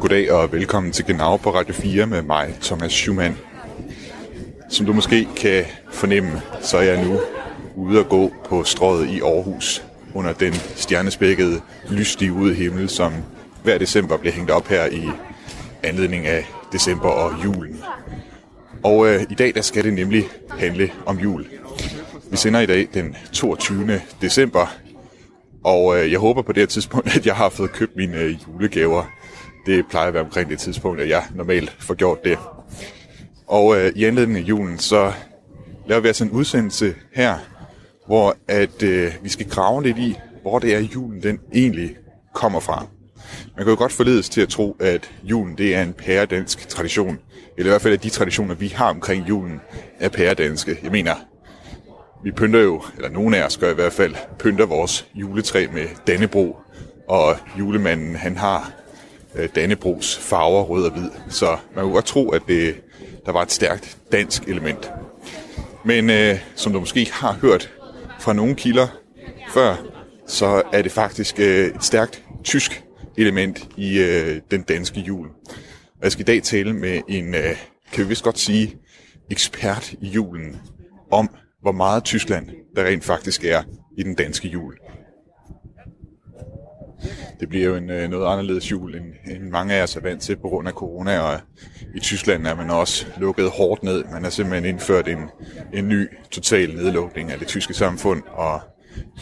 Goddag og velkommen til Genau på Radio 4 med mig, Thomas Schumann. Som du måske kan fornemme, så er jeg nu ude at gå på strået i Aarhus under den stjernespækkede, lysstivede himmel, som hver december bliver hængt op her i anledning af december og julen. Og øh, i dag der skal det nemlig handle om jul. Vi sender i dag den 22. december, og øh, jeg håber på det her tidspunkt, at jeg har fået købt mine øh, julegaver. Det plejer at være omkring det tidspunkt, at jeg normalt får gjort det. Og øh, i anledning af julen, så laver vi altså en udsendelse her, hvor at øh, vi skal grave lidt i, hvor det er julen den egentlig kommer fra. Man kan jo godt forledes til at tro, at julen det er en pæredansk tradition. Eller i hvert fald, at de traditioner, vi har omkring julen, er pæredanske. Jeg mener, vi pynter jo, eller nogen af os gør i hvert fald, pynter vores juletræ med Dannebro. Og julemanden, han har øh, Dannebros Dannebrogs farver, rød og hvid. Så man kunne godt tro, at det, der var et stærkt dansk element. Men øh, som du måske har hørt fra nogle kilder før, så er det faktisk øh, et stærkt tysk element i øh, den danske jul. Jeg skal i dag tale med en, øh, kan vi vist godt sige, ekspert i julen om, hvor meget Tyskland der rent faktisk er i den danske jul. Det bliver jo en øh, noget anderledes jul, end, end mange af os er vant til på grund af corona, og øh, i Tyskland er man også lukket hårdt ned. Man har simpelthen indført en, en ny total nedlukning af det tyske samfund, og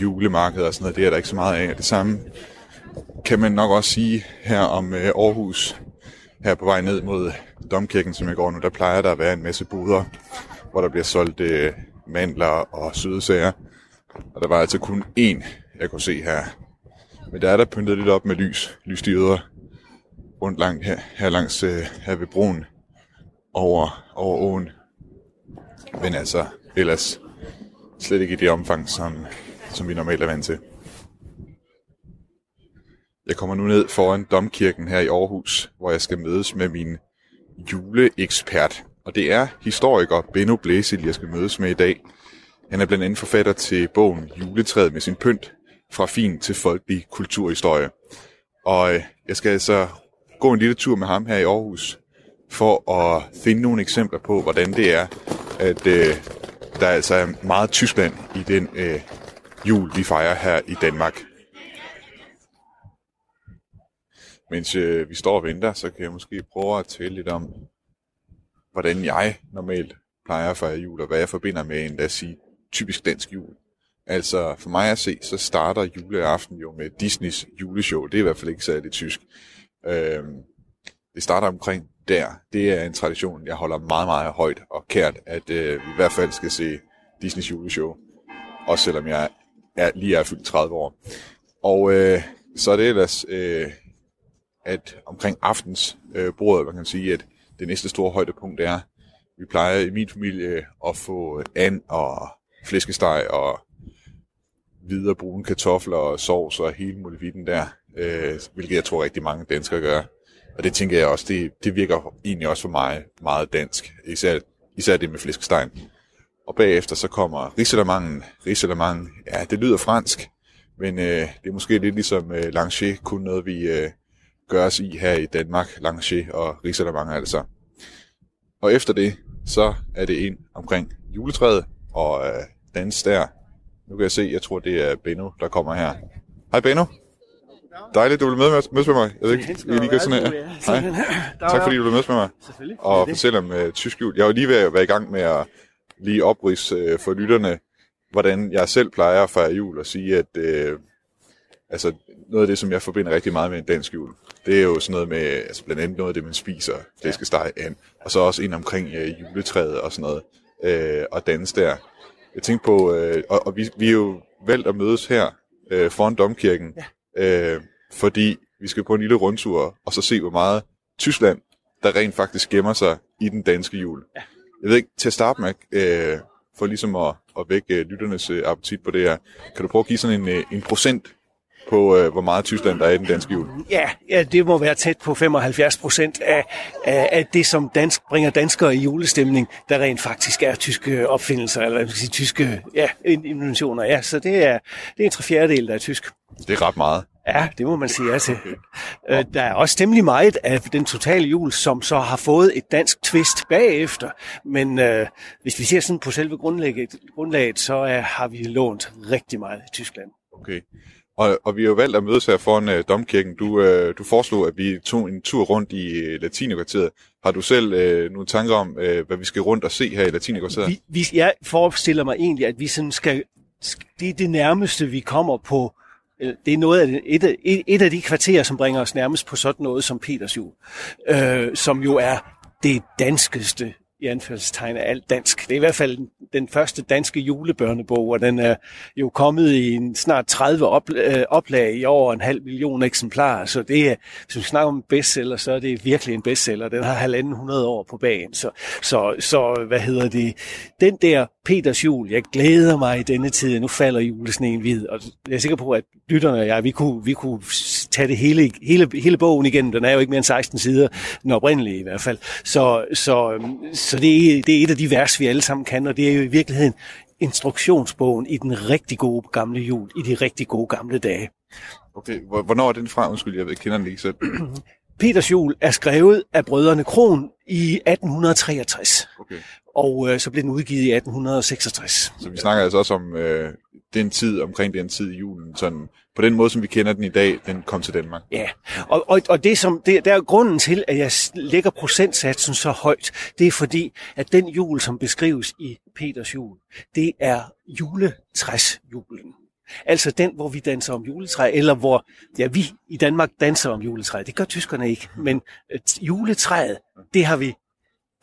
julemarkeder og sådan noget, det er der ikke så meget af. Det samme kan man nok også sige her om øh, Aarhus, her på vej ned mod Domkirken, som jeg går nu, der plejer der at være en masse boder, hvor der bliver solgt øh, mandler og søde sager. Og der var altså kun én, jeg kunne se her. Men der er der pyntet lidt op med lys, lysstider rundt langt her, her langs øh, her ved broen over, over åen. Men altså, ellers slet ikke i det omfang, som, som vi normalt er vant til. Jeg kommer nu ned foran Domkirken her i Aarhus, hvor jeg skal mødes med min juleekspert. Og det er historiker Benno Blæsil, jeg skal mødes med i dag. Han er blandt andet forfatter til bogen Juletræet med sin pynt, fra fin til folkelig kulturhistorie. Og øh, jeg skal altså gå en lille tur med ham her i Aarhus, for at finde nogle eksempler på, hvordan det er, at øh, der altså er meget Tyskland i den øh, jul, vi fejrer her i Danmark. Mens øh, vi står og venter, så kan jeg måske prøve at tale lidt om, hvordan jeg normalt plejer at fejre jul, og hvad jeg forbinder med en, lad os sige, typisk dansk jul. Altså, for mig at se, så starter juleaften jo med Disneys juleshow. Det er i hvert fald ikke særlig tysk. Øhm, det starter omkring der. Det er en tradition, jeg holder meget, meget højt og kært, at øh, vi i hvert fald skal se Disneys juleshow. Også selvom jeg er, lige er fyldt 30 år. Og øh, så er det ellers, øh, at omkring aftens øh, bordet, man kan sige, at det næste store højdepunkt er, vi plejer i min familie at få and og flæskesteg og hvide og brune kartofler og sovs og hele muligheden der, øh, hvilket jeg tror rigtig mange danskere gør. Og det tænker jeg også, det, det virker egentlig også for mig meget dansk, især, især det med flæskestegen. Og bagefter så kommer risalamangen. Risalamangen, ja, det lyder fransk, men øh, det er måske lidt ligesom øh, Langer, kun noget vi øh, gør os i her i Danmark, Lanché og risalamang altså. Og efter det, så er det ind omkring juletræet og øh, dans der. Nu kan jeg se, jeg tror det er Benno, der kommer her. Hej Benno. Dejligt, du vil med, mødes med mig. Jeg ved ikke, vi lige gør sådan her. Hej. Tak fordi du vil mødes med mig. Og fortælle om uh, tysk jul. Jeg var lige ved at være i gang med at lige oprids uh, for lytterne, hvordan jeg selv plejer at fejre jul og sige, at uh, altså, noget af det, som jeg forbinder rigtig meget med en dansk jul, det er jo sådan noget med, altså blandt andet noget af det, man spiser, flæskesteg an, og så også ind omkring uh, juletræet og sådan noget, uh, og dans der. Jeg tænkte på, uh, og, og vi, vi er jo valgt at mødes her uh, foran Domkirken, ja. uh, fordi vi skal på en lille rundtur, og så se, hvor meget Tyskland, der rent faktisk gemmer sig i den danske jul. Ja. Jeg ved ikke, til at starte med, uh, for ligesom at, at vække lytternes uh, appetit på det her, kan du prøve at give sådan en, uh, en procent på, øh, hvor meget Tyskland der er i den danske jul? Ja, ja det må være tæt på 75 procent af, af, af det, som dansk, bringer danskere i julestemning, der rent faktisk er tyske opfindelser, eller man skal sige, tyske ja, inventioner. Ja, så det er, det er en tre fjerdedel, der er tysk. Det er ret meget. Ja, det må man sige ja til. Øh, der er også temmelig meget af den totale jul, som så har fået et dansk twist bagefter. Men øh, hvis vi ser sådan på selve grundlaget, grundlaget så er, har vi lånt rigtig meget i Tyskland. Okay. Og, og vi har jo valgt at mødes her foran øh, Domkirken. Du, øh, du foreslog, at vi tog en tur rundt i øh, Latinerkvarteret. Har du selv øh, nogle tanker om, øh, hvad vi skal rundt og se her i Latinokvarteret? Vi, vi, jeg forestiller mig egentlig, at vi sådan skal... Det er det nærmeste, vi kommer på øh, det er noget af det, et, af, et af de kvarterer, som bringer os nærmest på sådan noget som Petersjul, øh, som jo er det danskeste i anførselstegn af alt dansk. Det er i hvert fald den første danske julebørnebog, og den er jo kommet i en snart 30 øh, oplag i over en halv million eksemplarer, så det er, hvis vi snakker om bestseller, så er det virkelig en bestseller. Den har halvanden hundrede år på bagen, så, så, så hvad hedder det, den der Peters jul, jeg glæder mig i denne tid, nu falder julesneen vid, og jeg er sikker på, at lytterne og jeg, vi kunne, vi kunne tage det hele, hele, hele bogen igen. Den er jo ikke mere end 16 sider, den oprindelige i hvert fald. Så, så, øhm, så det, er, det er et af de vers, vi alle sammen kan, og det er jo i virkeligheden instruktionsbogen i den rigtig gode gamle jul, i de rigtig gode gamle dage. Okay, hvornår er den fra? Undskyld, jeg kender den ikke selv. Peters jul er skrevet af brødrene Kron i 1863. Okay. Og øh, så blev den udgivet i 1866. Så vi snakker altså også om øh, den tid, omkring den tid i julen, sådan på den måde, som vi kender den i dag, den kom til Danmark. Ja, og, og, og det som, det, der er grunden til, at jeg lægger procentsatsen så højt, det er fordi, at den jul, som beskrives i Peters jul, det er juletræsjulen. Altså den, hvor vi danser om juletræ, eller hvor ja, vi i Danmark danser om juletræ. Det gør tyskerne ikke, men øh, juletræet, det har vi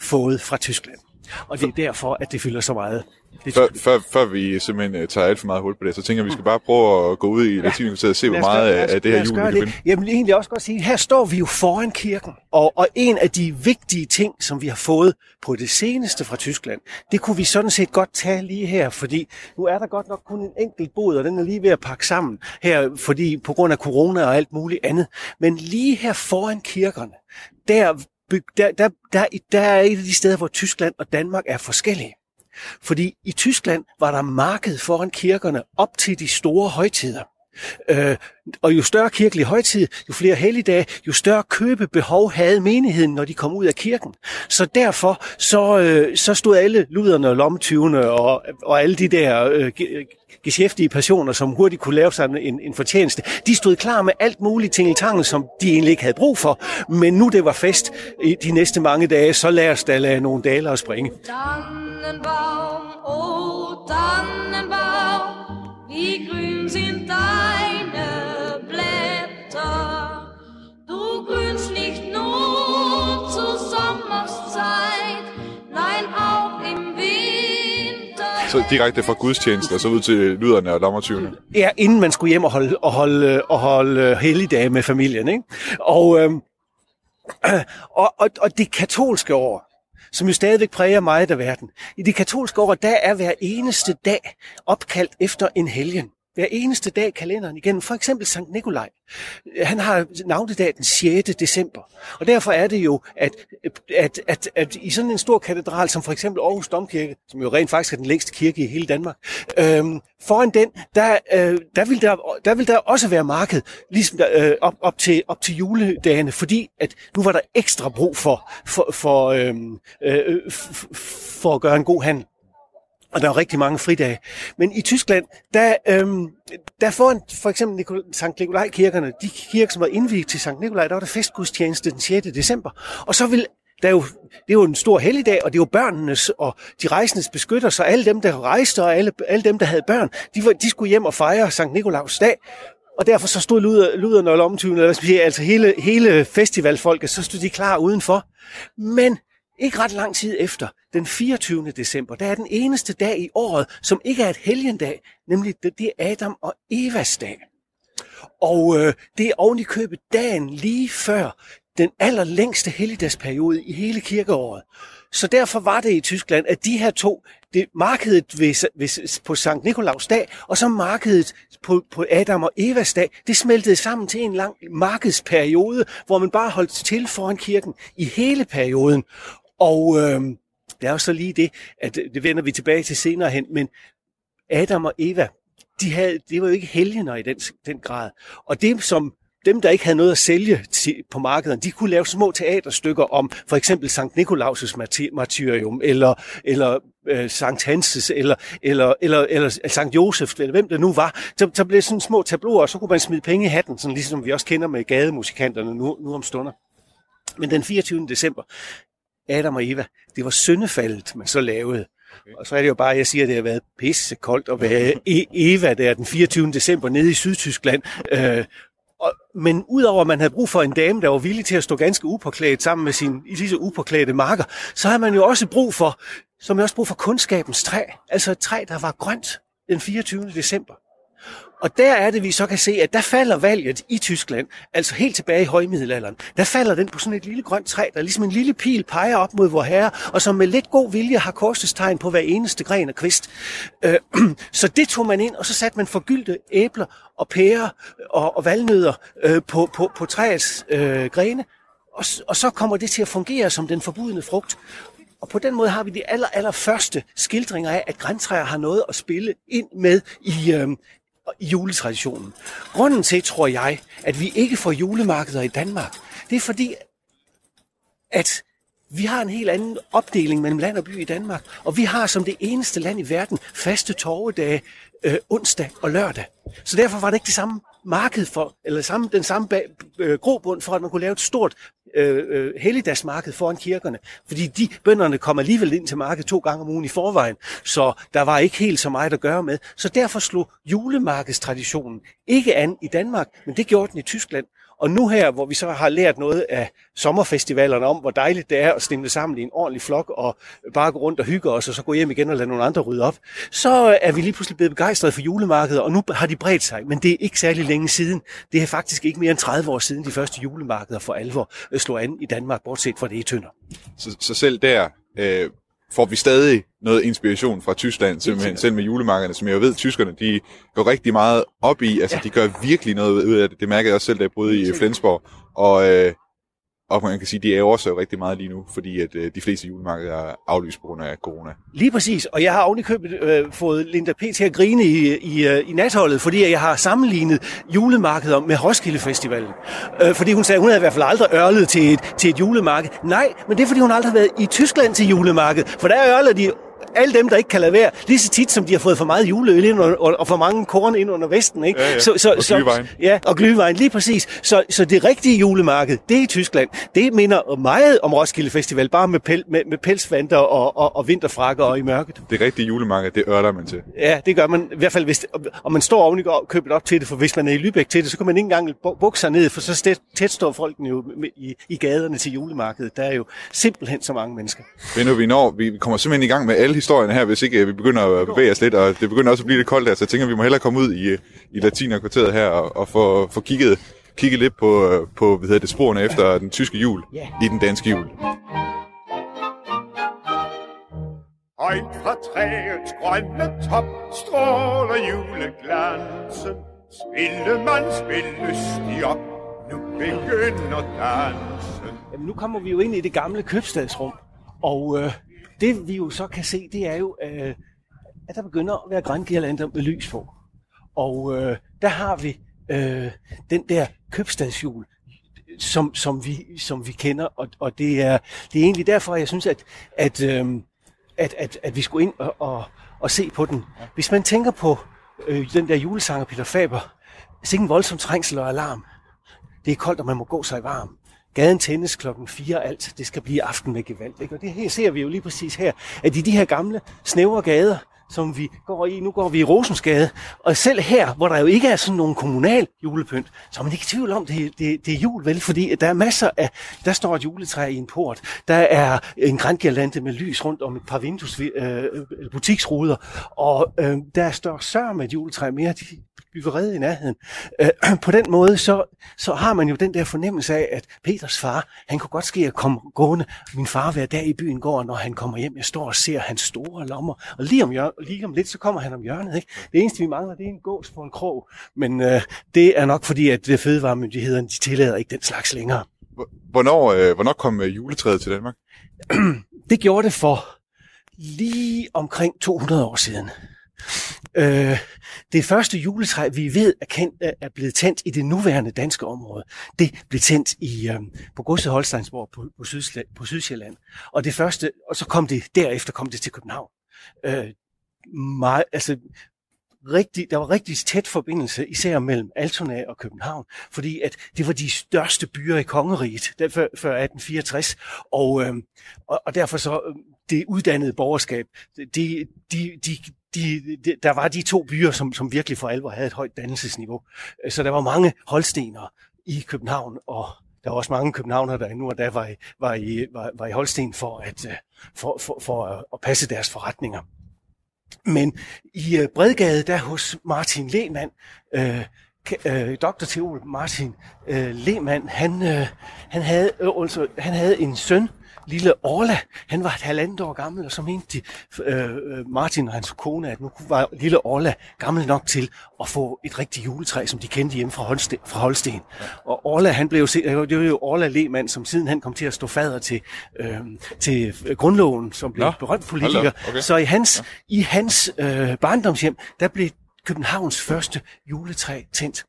fået fra Tyskland. Og det er derfor, at det fylder så meget. Det før, før, før vi simpelthen uh, tager alt for meget hul på det, så tænker jeg, at vi skal bare prøve at gå ud i ja. Og se, hvor meget gøre, af det her jul vi kan finde. Jeg vil egentlig også godt sige, her står vi jo foran kirken, og, og en af de vigtige ting, som vi har fået på det seneste fra Tyskland, det kunne vi sådan set godt tage lige her, fordi nu er der godt nok kun en enkelt bod, og den er lige ved at pakke sammen her, fordi på grund af corona og alt muligt andet. Men lige her foran kirkerne, der der, der, der, der er et af de steder, hvor Tyskland og Danmark er forskellige. Fordi i Tyskland var der marked foran kirkerne op til de store højtider. Øh, og jo større kirkelig højtid, jo flere helligdage, jo større købebehov havde menigheden, når de kom ud af kirken. Så derfor så, øh, så stod alle luderne og lommetyvene og, og alle de der øh, geschæftige personer, som hurtigt kunne lave sig en, en fortjeneste, de stod klar med alt muligt ting i tangen, som de egentlig ikke havde brug for. Men nu det var fest i de næste mange dage, så lad os da lade nogle daler springe. Tannenbaum, oh Tannenbaum, wie grün sind deine Blätter. Du grünst nicht nur zur Sommerszeit, nein auch im Winter. Så direkte fra gudstjenesten og så ud til lyderne og lommertyvene? Ja, inden man skulle hjem og holde, og holde, og holde helligdage med familien. Ikke? Og, øhm, og, og, og det katolske år, som jo stadigvæk præger meget af verden. I de katolske år, der er hver eneste dag opkaldt efter en helgen. Hver eneste dag kalenderen igennem. For eksempel Sankt Nikolaj. Han har navnedag den 6. december. Og derfor er det jo, at, at, at, at i sådan en stor katedral, som for eksempel Aarhus Domkirke, som jo rent faktisk er den længste kirke i hele Danmark, øhm, foran den, der, øh, der, vil der, der vil der også være marked, ligesom der, øh, op, op, til, op til juledagene, fordi at nu var der ekstra brug for, for, for, øhm, øh, øh for at gøre en god handel og der er rigtig mange fridage. Men i Tyskland, der, øhm, der foran for eksempel Nikol- Sankt Nikolaj-kirkerne, de kirker, som var indviet til Sankt Nikolaj, der var der festgudstjeneste den 6. december. Og så vil der er jo, det er jo en stor helligdag, og det er jo børnenes og de rejsendes beskytter, så alle dem, der rejste, og alle, alle dem, der havde børn, de, var, de skulle hjem og fejre Sankt Nikolaus dag. Og derfor så stod luder, luderne og lommetyvene, altså hele, hele festivalfolket, så stod de klar udenfor. Men ikke ret lang tid efter, den 24. december, der er den eneste dag i året, som ikke er et helgendag, nemlig det, det er Adam og Evas dag. Og øh, det er oven i købet dagen lige før den allerlængste helligdagsperiode i hele kirkeåret. så derfor var det i Tyskland, at de her to, det markedet ved, ved, på Sankt Nikolaus dag, og så markedet på, på Adam og Evas dag, det smeltede sammen til en lang markedsperiode, hvor man bare holdt til foran kirken i hele perioden. Og øh, det er jo så lige det, at det vender vi tilbage til senere hen, men Adam og Eva, de havde, det var jo ikke helgener i den, den grad. Og det, som dem, der ikke havde noget at sælge til, på markedet, de kunne lave små teaterstykker om for eksempel Sankt Nikolaus' martyrium, eller, eller øh, Sankt Hanses, eller, eller, eller, eller Sankt Josef, eller hvem det nu var. Så, så blev det sådan små tabloer, og så kunne man smide penge i hatten, sådan ligesom vi også kender med gademusikanterne nu, nu om stunder. Men den 24. december, Adam og Eva, det var syndefaldet, man så lavede. Okay. Og så er det jo bare, at jeg siger, at det har været pisse koldt at være Eva der den 24. december nede i Sydtyskland. Øh, og, men udover at man havde brug for en dame, der var villig til at stå ganske upåklædt sammen med sin lige så upåklædte marker, så har man jo også brug for, som også brug for kunskabens træ. Altså et træ, der var grønt den 24. december. Og der er det, vi så kan se, at der falder valget i Tyskland, altså helt tilbage i højmiddelalderen, der falder den på sådan et lille grønt træ, der ligesom en lille pil peger op mod vor herre, og som med lidt god vilje har korsestegn på hver eneste gren og kvist. Øh, så det tog man ind, og så satte man forgyldte æbler og pærer og, og valnødder øh, på, på, på træets øh, grene, og, og så kommer det til at fungere som den forbudne frugt. Og på den måde har vi de aller, aller første skildringer af, at græntræer har noget at spille ind med i, øh, i juletraditionen. Grunden til, tror jeg, at vi ikke får julemarkeder i Danmark, det er fordi, at vi har en helt anden opdeling mellem land og by i Danmark, og vi har som det eneste land i verden faste torvedage øh, onsdag og lørdag. Så derfor var det ikke det samme marked for, eller samme, den samme bag, øh, grobund for, at man kunne lave et stort øh, øh, helligdagsmarked foran kirkerne. Fordi de bønderne kom alligevel ind til markedet to gange om ugen i forvejen, så der var ikke helt så meget at gøre med. Så derfor slog julemarkedstraditionen ikke an i Danmark, men det gjorde den i Tyskland. Og nu her, hvor vi så har lært noget af sommerfestivalerne om, hvor dejligt det er at stemme sammen i en ordentlig flok og bare gå rundt og hygge os, og så gå hjem igen og lade nogle andre rydde op, så er vi lige pludselig blevet begejstrede for julemarkedet, og nu har de bredt sig. Men det er ikke særlig længe siden. Det er faktisk ikke mere end 30 år siden, de første julemarkeder for alvor slog an i Danmark, bortset fra det i Tønder. Så, så selv der øh, får vi stadig noget inspiration fra Tyskland, simpelthen, selv med julemarkederne, som jeg ved, tyskerne, de går rigtig meget op i, altså ja. de gør virkelig noget ud af det. Det mærker jeg også selv, da jeg boede i Flensborg, og, øh, og man kan sige, de er også rigtig meget lige nu, fordi at øh, de fleste julemarkeder er aflyst på grund af corona. Lige præcis, og jeg har ovenikøbet øh, fået Linda P. til at grine i, i, øh, i natholdet, fordi jeg har sammenlignet julemarkeder med Roskilde Festivalen. Øh, fordi hun sagde, at hun havde i hvert fald aldrig ørlet til et, til et julemarked. Nej, men det er fordi hun aldrig har været i Tyskland til julemarked, for der ørler de alle dem, der ikke kan lade være, lige så tit som de har fået for meget juleøl ind og, og, og for mange korn ind under vesten. Ikke? Ja, ja. Så, så, og så, Ja, og glyvejen, lige præcis. Så, så det rigtige julemarked, det er i Tyskland. Det minder meget om Roskilde Festival, bare med, pel, med, med pelsvanter og, og, og vinterfrakker og i mørket. Det rigtige julemarked, det ørter man til. Ja, det gør man. I hvert fald, hvis, og man står oven i købet op til det, for hvis man er i Lübeck til det, så kan man ikke engang bukke sig ned, for så tæt, tæt står folkene jo i, i gaderne til julemarkedet. Der er jo simpelthen så mange mennesker. Men nu, vi, når, vi kommer simpelthen i gang med alle historierne her, hvis ikke ikke vi begynder at bevæge os lidt, og det begynder også at blive lidt koldt her, så jeg tænker, at vi må hellere komme ud i, i latinerkvarteret her og, og få, få kigget, kigget lidt på, på hvad hedder det, sporene efter den tyske jul yeah. i den danske jul. Højt fra træets grønne top stråler juleglansen. Spille man spil lystig op, nu begynder dansen. Jamen, nu kommer vi jo ind i det gamle købstadsrum, og øh, det vi jo så kan se, det er jo, øh, at der begynder at være grængirlander med lys på. Og øh, der har vi øh, den der købstadshjul, som, som, vi, som vi kender, og, og det, er, det er egentlig derfor, jeg synes, at, at, øh, at, at, at vi skulle ind og, og, og se på den. Hvis man tænker på øh, den der julesang af Peter Faber, sikke en voldsom trængsel og alarm. Det er koldt, og man må gå sig varm. Gaden tændes klokken 4 alt. Det skal blive aften med gevald. Ikke? Og det her ser vi jo lige præcis her, at i de her gamle, snævre gader, som vi går i. Nu går vi i Rosensgade, og selv her, hvor der jo ikke er sådan nogen kommunal julepynt, så er man ikke i tvivl om, det, det, det er jul, vel? Fordi der er masser af, der står et juletræ i en port, der er en grængirlande med lys rundt om et par vindues, øh, øh, butiksruder, og øh, der står sør med et juletræ mere, de byggeriet i nærheden. Øh, på den måde, så, så har man jo den der fornemmelse af, at Peters far, han kunne godt ske at komme gående. Min far hver der i byen går, når han kommer hjem. Jeg står og ser hans store lommer. Og lige om, lige om lidt, så kommer han om hjørnet. Ikke? Det eneste, vi mangler, det er en gås på en krog. Men øh, det er nok fordi, at fødevaremyndighederne de tillader ikke den slags længere. Hvornår, øh, hvornår kom øh, juletræet til Danmark? det gjorde det for lige omkring 200 år siden. Øh, det første juletræ, vi ved er, kendt, er blevet tændt i det nuværende danske område, det blev tændt i, øh, på godset Holsteinsborg på, på, Sydsjælland, på Sydsjælland. Og det første, og så kom det, derefter kom det til København. Øh, meget, altså, rigtig, der var rigtig tæt forbindelse, især mellem Altona og København, fordi at det var de største byer i kongeriget der, før, før 1864, og, øh, og, og derfor så øhm, det uddannede borgerskab, de, de, de, de, de, der var de to byer, som, som virkelig for alvor havde et højt dannelsesniveau. Så der var mange holstenere i København, og der var også mange københavnere, der endnu og da var i, var i, var, var i Holsten for at, øh, for, for, for at passe deres forretninger. Men i øh, Bredgade, der hos Martin Lehmann, øh, øh, Dr. Martin øh, Lehmann, han, øh, han, havde, øh, altså, han havde en søn, lille Orla, han var et halvandet år gammel, og så mente de, øh, øh, Martin og hans kone, at nu var lille Orla gammel nok til at få et rigtigt juletræ, som de kendte hjemme fra, Holsten. Fra Holsten. Og Orla, han blev det var jo Orla Lehmann, som siden han kom til at stå fader til, øh, til grundloven, som blev Nå, berømt politiker. Okay. Så i hans, ja. i hans øh, barndomshjem, der blev Københavns første juletræ tændt.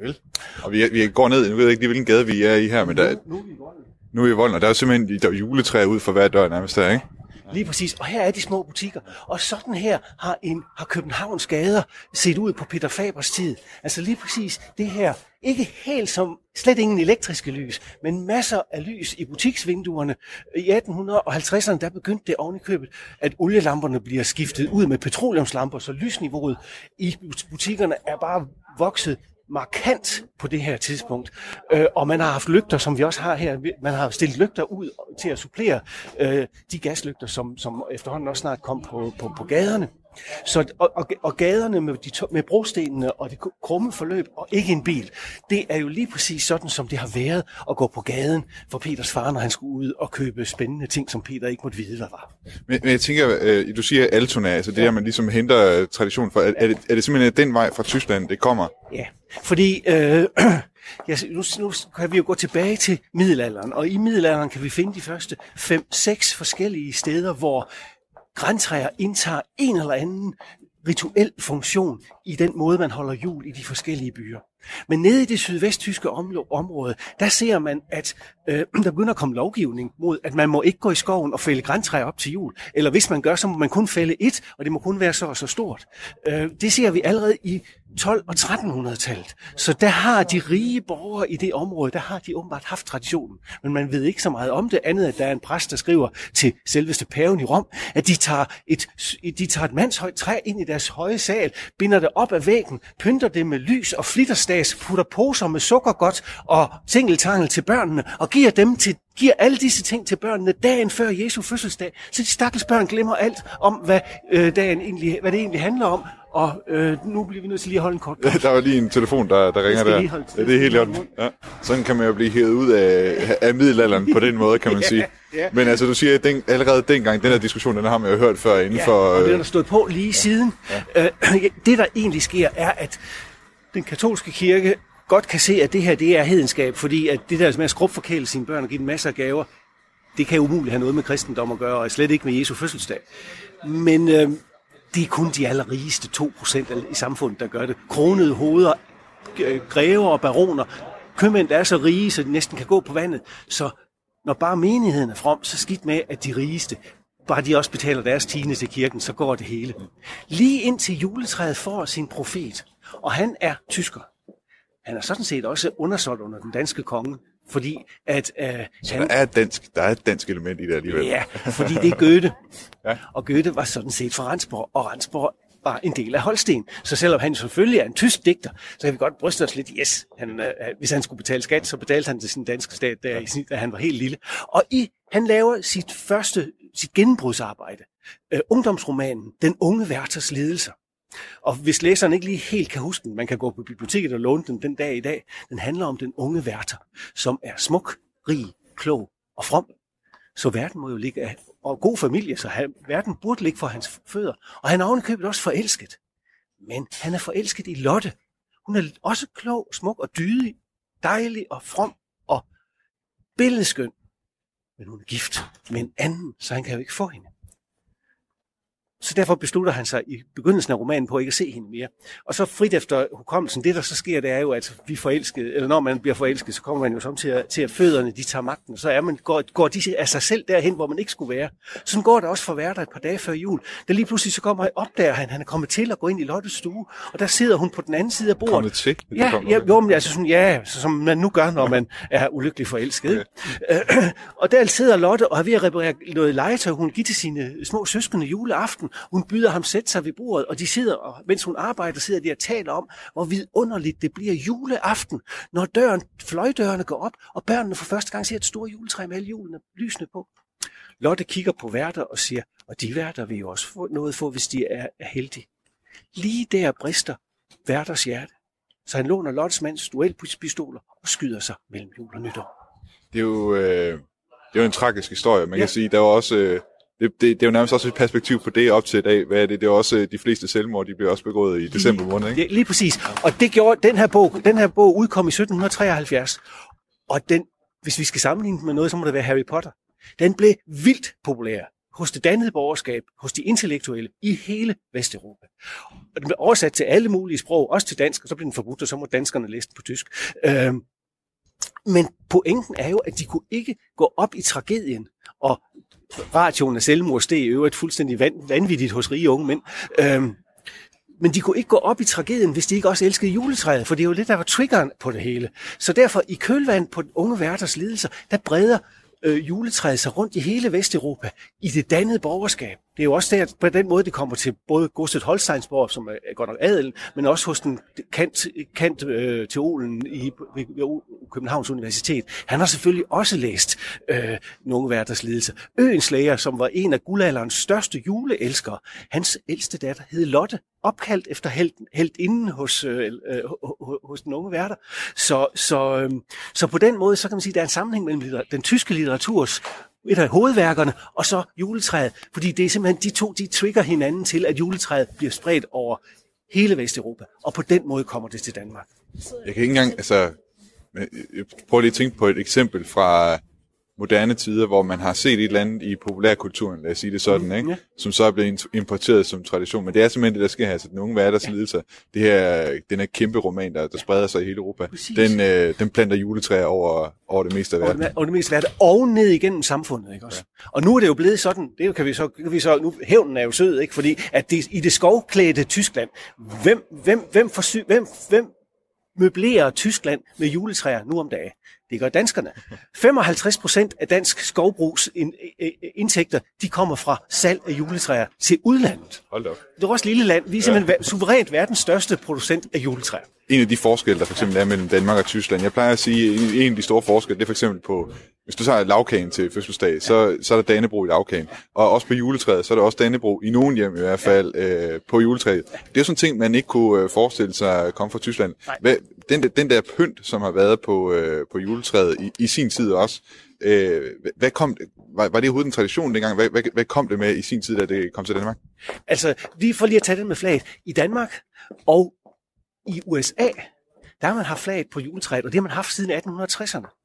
Vel. Og vi, vi går ned, nu ved jeg ikke lige, hvilken gade vi er i her, men der, nu, nu er vi nu er i volden, og der er simpelthen der er juletræer ud for hver dør nærmest der, ikke? Lige præcis. Og her er de små butikker. Og sådan her har, en, har Københavns gader set ud på Peter Fabers tid. Altså lige præcis det her. Ikke helt som slet ingen elektriske lys, men masser af lys i butiksvinduerne. I 1850'erne der begyndte det oven i købet, at olielamperne bliver skiftet ud med petroleumslamper, så lysniveauet i butikkerne er bare vokset markant på det her tidspunkt. Øh, og man har haft lygter, som vi også har her. Man har stillet lygter ud til at supplere øh, de gaslygter, som, som efterhånden også snart kom på, på, på gaderne. Så, og, og, og gaderne med, de med brostenene og det krumme forløb, og ikke en bil, det er jo lige præcis sådan, som det har været at gå på gaden for Peters far, når han skulle ud og købe spændende ting, som Peter ikke måtte vide, hvad var. Men, men jeg tænker, øh, du siger Altona, altså det ja. der, man ligesom henter øh, tradition for. Er, er, det, er det simpelthen den vej fra Tyskland, det kommer? Ja, fordi øh, ja, nu, nu kan vi jo gå tilbage til middelalderen, og i middelalderen kan vi finde de første fem-seks forskellige steder, hvor græntræer indtager en eller anden rituel funktion i den måde, man holder jul i de forskellige byer. Men nede i det sydvesttyske område, der ser man, at øh, der begynder at komme lovgivning mod, at man må ikke gå i skoven og fælde græntræer op til jul. Eller hvis man gør, så må man kun fælde et, og det må kun være så og så stort. Øh, det ser vi allerede i 12- og 1300-tallet. Så der har de rige borgere i det område, der har de åbenbart haft traditionen. Men man ved ikke så meget om det, andet at der er en præst, der skriver til selveste paven i Rom, at de tager et, de tager et mandshøjt træ ind i deres høje sal, binder det op af væggen, pynter det med lys og flitterstas, putter poser med sukkergodt og tingeltangel til børnene, og giver dem til giver alle disse ting til børnene dagen før Jesu fødselsdag, så de stakkels børn glemmer alt om, hvad, øh, dagen egentlig, hvad det egentlig handler om, og øh, nu bliver vi nødt til lige at holde en kort pause. Der var lige en telefon, der, der ringer der. Ja, det er helt godt. Ja. Sådan kan man jo blive hævet ud af, af middelalderen på den måde, kan man sige. ja, ja. Men altså, du siger, at den, allerede dengang, den her diskussion, den har man jo hørt før inden ja, for... og det er der stået på lige ja. siden. Ja. Øh, det, der egentlig sker, er, at den katolske kirke godt kan se, at det her det er hedenskab, fordi at det der med at skrubforkæle sine børn og give dem masser af gaver, det kan umuligt have noget med kristendom at gøre, og slet ikke med Jesu fødselsdag. Men øh, det er kun de allerrigeste 2% i samfundet, der gør det. Kronede hoveder, øh, grever og baroner, købmænd, der er så rige, så de næsten kan gå på vandet. Så når bare menigheden er from, så skidt med, at de rigeste, bare de også betaler deres tiende til kirken, så går det hele. Lige indtil juletræet får sin profet, og han er tysker. Han er sådan set også undersolgt under den danske konge, Fordi at... Øh, Så han, der, er et dansk, der er et dansk element i det alligevel. Ja, fordi det er Goethe. ja. Og Goethe var sådan set fra Rensborg, og Rensborg var en del af Holsten. Så selvom han selvfølgelig er en tysk digter, så kan vi godt bryste os lidt, yes, han, øh, hvis han skulle betale skat, så betalte han til sin danske stat, der, da han var helt lille. Og i, han laver sit første, sit gennembrudsarbejde, øh, ungdomsromanen Den unge Werthers lidelser. Og hvis læseren ikke lige helt kan huske den, man kan gå på biblioteket og låne den den dag i dag, den handler om den unge værter, som er smuk, rig, klog og from. Så verden må jo ligge af, og god familie, så han, verden burde ligge for hans fødder. Og han er ovenikøbet også forelsket. Men han er forelsket i Lotte. Hun er også klog, smuk og dydig, dejlig og from og billedskøn. Men hun er gift med en anden, så han kan jo ikke få hende. Så derfor beslutter han sig i begyndelsen af romanen på ikke at se hende mere. Og så frit efter hukommelsen, det der så sker, det er jo, at vi forelskede, eller når man bliver forelsket, så kommer man jo som til at, til at fødderne, de tager magten, så er man, går, går de af sig selv derhen, hvor man ikke skulle være. Sådan går det også for hverdag et par dage før jul. Da lige pludselig så kommer opdager han, han er kommet til at gå ind i Lottes stue, og der sidder hun på den anden side af bordet. Kommet til? Ja, ja jo, men altså sådan, ja, som man nu gør, når man er ulykkelig forelsket. Okay. og der sidder Lotte og er ved at reparere noget legetøj, hun giver til sine små søskende juleaften. Hun byder ham sætte sig ved bordet, og de sidder, og mens hun arbejder, sidder de og taler om, hvor vidunderligt det bliver juleaften, når døren, fløjdørene går op, og børnene for første gang ser et stort juletræ med alle julene lysende på. Lotte kigger på værter og siger, og de værter vil jo også få noget få, hvis de er, er heldige. Lige der brister værters hjerte, så han låner Lottes mands duelpistoler og skyder sig mellem jul og nytår. Det er jo, øh, det er jo en tragisk historie. Man ja. kan sige, der var også... Øh, det, det, det er jo nærmest også et perspektiv på det op til i dag. Hvad er det? Det er også øh, de fleste selvmord, de bliver også begået i december måned, ikke? Ja, lige præcis. Og det gjorde, den her bog, den her bog udkom i 1773. Og den, hvis vi skal sammenligne med noget, så må det være Harry Potter. Den blev vildt populær hos det dannede borgerskab, hos de intellektuelle i hele Vesteuropa. Og den blev oversat til alle mulige sprog, også til dansk, og så blev den forbudt, og så må danskerne læse den på tysk. Øhm, men pointen er jo, at de kunne ikke gå op i tragedien og radioen af selvmord steg i øvrigt fuldstændig vanvittigt hos rige unge mænd. Øhm, men de kunne ikke gå op i tragedien, hvis de ikke også elskede juletræet, for det er jo lidt, der var triggeren på det hele. Så derfor i kølvand på den unge værters lidelser, der breder øh, juletræet sig rundt i hele Vesteuropa i det dannede borgerskab. Det er jo også der, på den måde, det kommer til både Godset Holsteinsborg, som er godt nok adelen, men også hos den kant, kant øh, teolen i ved Københavns Universitet. Han har selvfølgelig også læst øh, nogle værters lidelse. Øens læger, som var en af guldalderens største juleelskere, hans ældste datter hed Lotte, opkaldt efter helten, helt inden hos, øh, øh, hos den unge værter. Så, så, øh, så på den måde, så kan man sige, at der er en sammenhæng mellem den tyske litteraturs et af hovedværkerne, og så juletræet. Fordi det er simpelthen de to, de trigger hinanden til, at juletræet bliver spredt over hele Vesteuropa. Og på den måde kommer det til Danmark. Jeg kan ikke engang, altså, jeg øh, prøver lige at tænke på et eksempel fra moderne tider, hvor man har set et eller andet i populærkulturen, lad os sige det sådan, mm, ikke? Ja. som så er blevet importeret som tradition. Men det er simpelthen det, der sker her. Altså, den unge hverdagslidelser, ja. det her, den her kæmpe roman, der, der spreder sig i hele Europa, den, øh, den planter juletræer over, over det meste af verden. Over det meste af verden, og ned igennem samfundet. Ikke også? Ja. Og nu er det jo blevet sådan, det kan vi så, kan vi så nu, hævnen er jo sød, ikke? fordi at det, i det skovklædte Tyskland, hvem, hvem, hvem, forsy, hvem, hvem møblerer Tyskland med juletræer nu om dagen? Det gør danskerne. 55 procent af dansk skovbrugs indtægter, de kommer fra salg af juletræer til udlandet. Hold op. Det er også et lille land. Vi er simpelthen ja. suverænt verdens største producent af juletræer. En af de forskelle, der for eksempel er mellem Danmark og Tyskland, jeg plejer at sige, en af de store forskelle, det er for eksempel på, hvis du tager lavkagen til fødselsdag, så, så er der Dannebro i lavkagen. Og også på juletræet, så er der også Dannebro i nogen hjem i hvert fald øh, på juletræet. Det er sådan en ting, man ikke kunne øh, forestille sig komme fra Tyskland. Hvad, den, den der pynt, som har været på, øh, på juletræet i, i sin tid også, øh, hvad kom, var, var det overhovedet en tradition dengang? Hvad, hvad, hvad kom det med i sin tid, da det kom til Danmark? Altså, lige for lige at tage den med flaget. I Danmark og i USA, der har man haft flaget på juletræet, og det har man haft siden 1860'erne.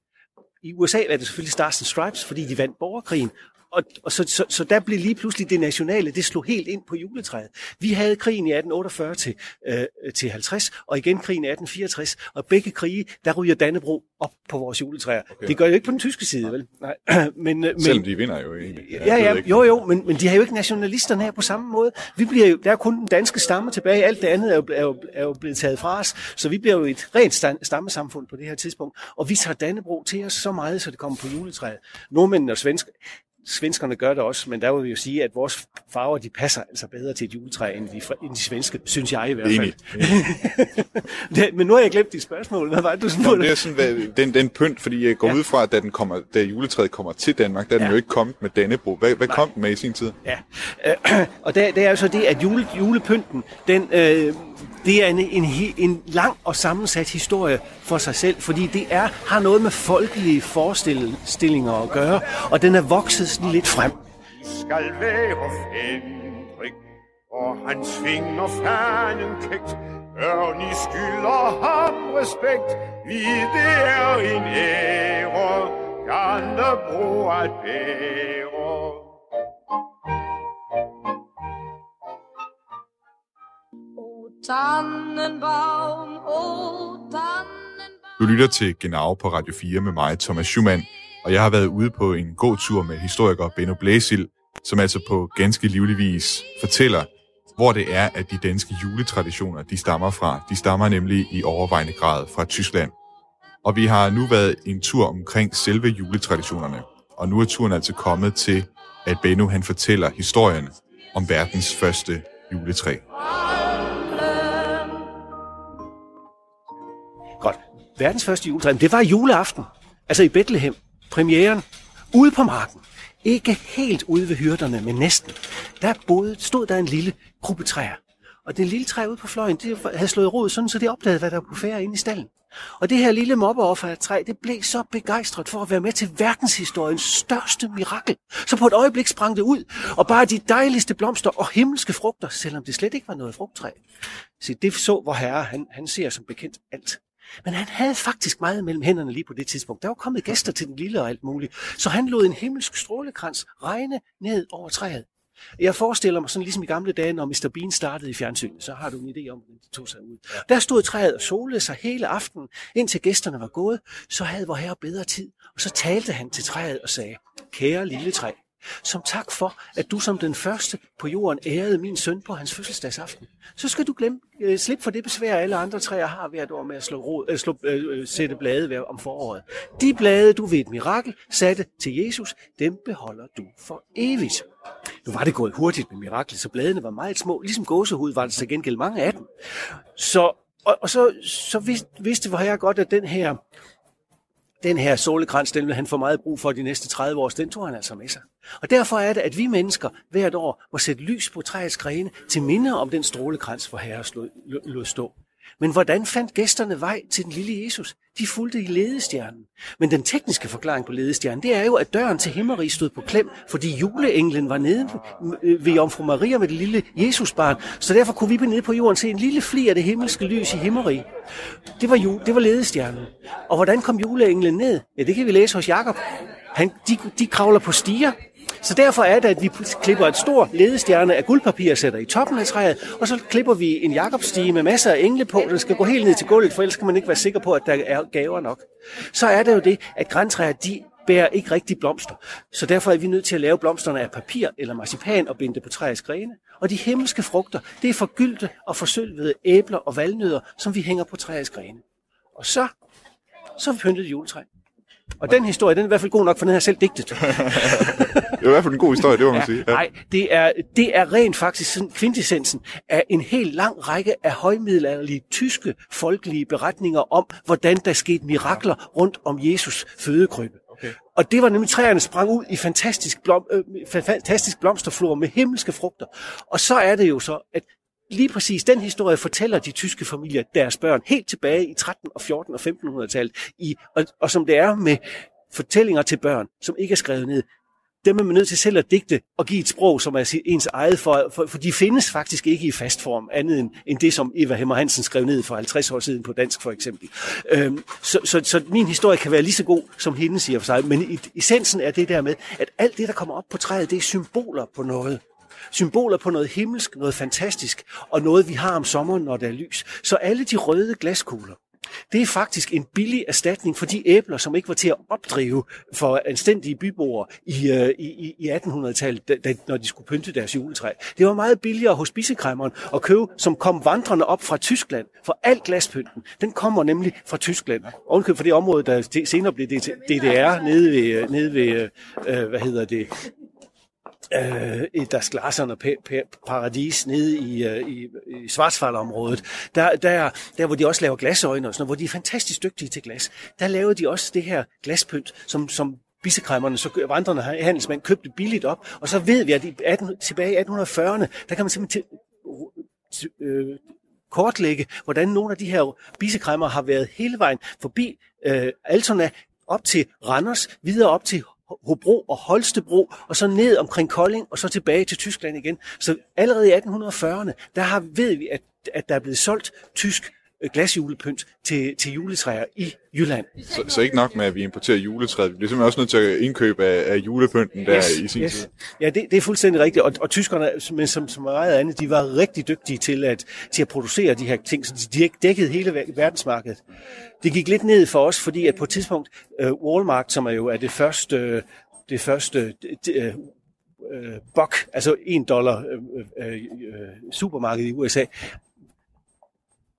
I USA var det selvfølgelig Stars and Stripes, fordi de vandt borgerkrigen, og, og så, så, så der blev lige pludselig det nationale, det slog helt ind på juletræet. Vi havde krigen i 1848 til, øh, til 50, og igen krigen i 1864, og begge krige, der ryger Dannebro op på vores juletræer. Okay. Det gør jo ikke på den tyske side, vel? Nej. men, øh, men, Selvom de vinder jo egentlig. Ja, ja, jo, jo, men, men de har jo ikke nationalisterne her på samme måde. Vi bliver jo, der er kun den danske stamme tilbage, alt det andet er jo, er jo, er jo blevet taget fra os, så vi bliver jo et rent stammesamfund på det her tidspunkt, og vi tager Dannebro til os så meget, så det kommer på juletræet. Nordmændene og svensk, Svenskerne gør det også, men der vil vi jo sige, at vores farver de passer altså bedre til et juletræ end de, end de svenske, synes jeg i hvert fald. det, men nu har jeg glemt de spørgsmål. Hvad var det, du Nå, det er sådan, hvad, den, den pynt, fordi jeg går ja. ud fra, at da, den kommer, da juletræet kommer til Danmark, der er den ja. jo ikke kommet med Dannebro. Hvad, hvad kom den med i sin tid? Ja, øh, og det, det er jo så det, at jule, julepynten, den... Øh, det er en, en, en lang og sammensat historie for sig selv, fordi det er har noget med folkelige forestillinger at gøre, og den er vokset sådan lidt frem. Skal være Fendrik, og han svinger fanen kægt, Ørni skylder ham respekt, vi det er en ære, kan bruge at bære. Tannenbaum, oh, Tannenbaum. Du lytter til Genau på Radio 4 med mig, Thomas Schumann, og jeg har været ude på en god tur med historiker Benno Blæsil, som altså på ganske livlig vis fortæller, hvor det er, at de danske juletraditioner de stammer fra. De stammer nemlig i overvejende grad fra Tyskland. Og vi har nu været en tur omkring selve juletraditionerne. Og nu er turen altså kommet til, at Benno han fortæller historien om verdens første juletræ. Verdens første juletræ, det var juleaften. Altså i Bethlehem. Premieren. Ude på marken. Ikke helt ude ved hyrderne, men næsten. Der boede, stod der en lille gruppe træer. Og det lille træ ude på fløjen, det havde slået rod, sådan så det opdagede, hvad der var på færre inde i stallen. Og det her lille mobbeoffer af træ, det blev så begejstret for at være med til verdenshistoriens største mirakel. Så på et øjeblik sprang det ud, og bare de dejligste blomster og himmelske frugter, selvom det slet ikke var noget frugttræ. Så det så hvor herre, han, han ser som bekendt alt. Men han havde faktisk meget mellem hænderne lige på det tidspunkt. Der var kommet gæster til den lille og alt muligt. Så han lod en himmelsk strålekrans regne ned over træet. Jeg forestiller mig sådan ligesom i gamle dage, når Mr. Bean startede i fjernsynet, så har du en idé om, hvordan de tog sig ud. Der stod træet og solede sig hele aftenen, indtil gæsterne var gået. Så havde vor herre bedre tid, og så talte han til træet og sagde, kære lille træ, som tak for, at du som den første på jorden ærede min søn på hans fødselsdagsaften. Så skal du glemme, øh, slippe for det besvær, alle andre træer har hvert år med at slå rod, øh, slå, øh, øh sætte blade om foråret. De blade, du ved et mirakel satte til Jesus, dem beholder du for evigt. Nu var det gået hurtigt med miraklet, så bladene var meget små. Ligesom gåsehud var det så gengæld mange af dem. Så, og, og så, så vidste, vidste jeg godt, at den her den her solekrans, den vil han få meget brug for de næste 30 år, den tog han altså med sig. Og derfor er det, at vi mennesker hvert år må sætte lys på træets grene til minde om den strålekrans, for herre lod stå. Men hvordan fandt gæsterne vej til den lille Jesus? De fulgte i ledestjernen. Men den tekniske forklaring på ledestjernen, det er jo, at døren til himmerig stod på klem, fordi juleenglen var nede øh, ved Jomfru Maria med det lille Jesusbarn. Så derfor kunne vi på nede på jorden se en lille fli af det himmelske lys i himmerig. Det var, jule, det var ledestjernen. Og hvordan kom juleenglen ned? Ja, det kan vi læse hos Jakob. Han, de, de kravler på stiger, så derfor er det, at vi klipper et stort ledestjerne af guldpapir og sætter i toppen af træet, og så klipper vi en jakobstige med masser af engle på, der skal gå helt ned til gulvet, for ellers kan man ikke være sikker på, at der er gaver nok. Så er det jo det, at græntræer, de bærer ikke rigtig blomster. Så derfor er vi nødt til at lave blomsterne af papir eller marcipan og binde det på træets grene. Og de himmelske frugter, det er forgyldte og forsølvede æbler og valnødder, som vi hænger på træets grene. Og så, så er vi pyntet juletræ. Og den historie, den er i hvert fald god nok, for den har selv digtet. det er i hvert fald en god historie, det må man ja, sige. Ja. Nej, det er, det er rent faktisk sådan kvintessensen af en helt lang række af højmiddelalderlige tyske folkelige beretninger om, hvordan der skete mirakler rundt om Jesus fødekrybbe. Okay. Og det var nemlig træerne sprang ud i fantastisk, blom, øh, fantastisk blomsterflor med himmelske frugter. Og så er det jo så, at lige præcis den historie fortæller de tyske familier deres børn helt tilbage i 13 og 14 og 1500-tallet. I, og, og som det er med fortællinger til børn, som ikke er skrevet ned, dem er man nødt til selv at digte og give et sprog, som er ens eget, for, for, for de findes faktisk ikke i fast form, andet end, end det, som Eva Hemmer Hansen skrev ned for 50 år siden på dansk for eksempel. Øhm, så, så, så min historie kan være lige så god som hende siger for sig, men i, essensen er det der med, at alt det, der kommer op på træet, det er symboler på noget symboler på noget himmelsk, noget fantastisk, og noget, vi har om sommeren, når der er lys. Så alle de røde glaskugler, det er faktisk en billig erstatning for de æbler, som ikke var til at opdrive for anstændige byboere i, øh, i, i 1800-tallet, når de skulle pynte deres juletræ. Det var meget billigere hos spisekræmmeren at købe, som kom vandrende op fra Tyskland. For al glaspynten, den kommer nemlig fra Tyskland. Ovenkøb for det område, der senere blev DDR, nede ved, øh, nede ved øh, hvad hedder det, øh, i Das Glasern og Paradis nede i, øh, i, i Svartsfaldområdet, der, der, der hvor de også laver glasøjne og sådan noget, hvor de er fantastisk dygtige til glas, der laver de også det her glaspynt, som, som bissekræmmerne, så vandrende handelsmænd købte billigt op, og så ved vi, at i 18, tilbage i 1840'erne, der kan man simpelthen til, øh, kortlægge, hvordan nogle af de her bisekræmmer har været hele vejen forbi øh, Altona, op til Randers, videre op til Hobro og Holstebro, og så ned omkring Kolding, og så tilbage til Tyskland igen. Så allerede i 1840'erne, der har, ved vi, at, at der er blevet solgt tysk øh, glasjulepynt til, til juletræer i Jylland. Så, så ikke nok med, at vi importerer juletræet, vi bliver simpelthen også nødt til at indkøbe af, af julepynten der yes, i sin yes. tid. Ja, det, det er fuldstændig rigtigt, og, og tyskerne, men som, som meget andet, de var rigtig dygtige til at, til at producere de her ting, så de dækkede hele verdensmarkedet. Det gik lidt ned for os, fordi at på et tidspunkt, uh, Walmart, som er jo er det første, det første uh, uh, bok, altså en dollar uh, uh, supermarked i USA,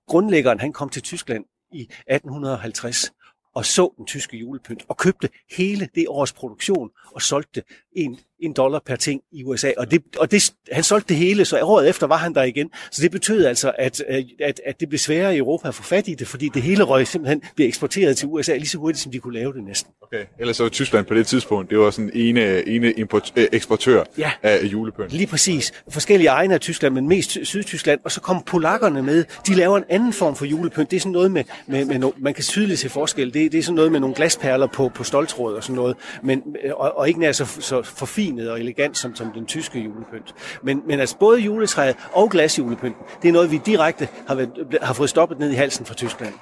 grundlæggeren han kom til Tyskland i 1850 og så den tyske julepynt og købte hele det års produktion og solgte det en, en dollar per ting i USA. Og, det, og det, han solgte det hele, så året efter var han der igen. Så det betød altså, at, at, at det blev sværere i Europa at få fat i det, fordi det hele røg simpelthen blev eksporteret til USA lige så hurtigt, som de kunne lave det næsten. Okay, ellers så var Tyskland på det tidspunkt, det var sådan ene, ene import, øh, eksportør ja, af julepynt. lige præcis. Forskellige egne af Tyskland, men mest Sydtyskland. Og så kom polakkerne med. De laver en anden form for julepynt. Det er sådan noget med, med, med no, man kan tydeligt se forskel. Det, det er sådan noget med nogle glasperler på, på stoltråd og sådan noget. Men, og, og ikke nær så, så forfinet og elegant som, som den tyske julepynt. Men, men altså både juletræet og glasjulepynten, det er noget, vi direkte har, været, har fået stoppet ned i halsen fra Tyskland.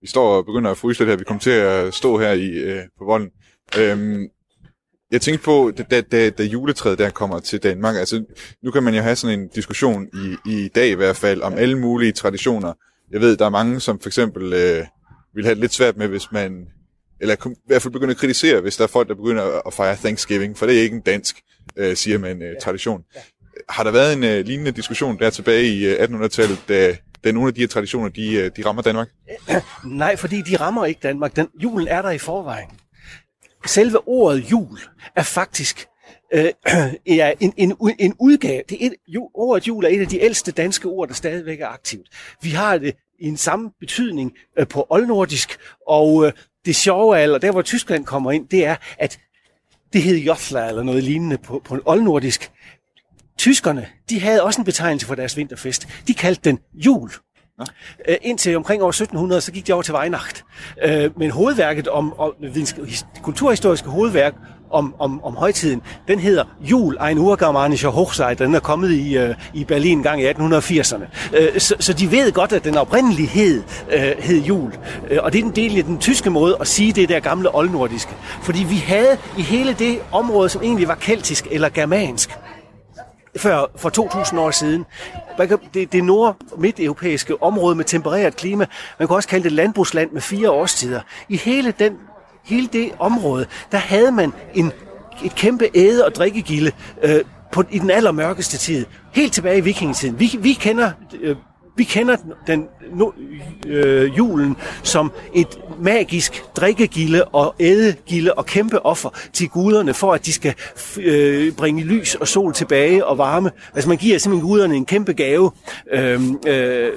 Vi står og begynder at fryse lidt her. Vi kommer til at stå her i øh, på volden. Øhm, jeg tænkte på, da, da, da juletræet der kommer til Danmark, altså nu kan man jo have sådan en diskussion i, i dag i hvert fald, om alle mulige traditioner. Jeg ved, der er mange, som for eksempel øh, vil have det lidt svært med, hvis man eller i hvert fald begynde at kritisere, hvis der er folk, der begynder at fejre Thanksgiving, for det er ikke en dansk, øh, siger man, øh, tradition. Har der været en øh, lignende diskussion der tilbage i øh, 1800-tallet, da, da nogle af de her traditioner, de, øh, de rammer Danmark? Nej, fordi de rammer ikke Danmark. Den, julen er der i forvejen. Selve ordet jul er faktisk øh, ja, en, en, en udgave. Det er et, jo, ordet jul er et af de ældste danske ord, der stadigvæk er aktivt. Vi har det i en samme betydning øh, på oldnordisk, og øh, det sjove er, og der hvor Tyskland kommer ind, det er, at det hed Jofla eller noget lignende på, på oldnordisk. Tyskerne, de havde også en betegnelse for deres vinterfest. De kaldte den jul. Ja. Øh, indtil omkring år 1700, så gik de over til Weihnacht. Øh, men hovedværket om, om kulturhistoriske hovedværk om, om, om højtiden, den hedder Jul, ein urgermanischer Hochzeit, den er kommet i, øh, i Berlin en gang i 1880'erne. Øh, så, så de ved godt, at den oprindelige hed, øh, hed jul. Øh, og det er den del af den tyske måde at sige det der gamle oldnordiske. Fordi vi havde i hele det område, som egentlig var keltisk eller germansk, før for 2000 år siden. Det, det nord- midt-europæiske område med tempereret klima, man kan også kalde det landbrugsland med fire årstider. I hele den hele det område, der havde man en, et kæmpe æde- og drikkegilde øh, på, i den allermørkeste tid. Helt tilbage i vikingetiden. Vi, vi kender... Øh, vi kender den nu, øh, julen som et magisk drikkegilde og ædegilde og kæmpe offer til guderne, for at de skal øh, bringe lys og sol tilbage og varme. Altså man giver simpelthen guderne en kæmpe gave. Øh, øh,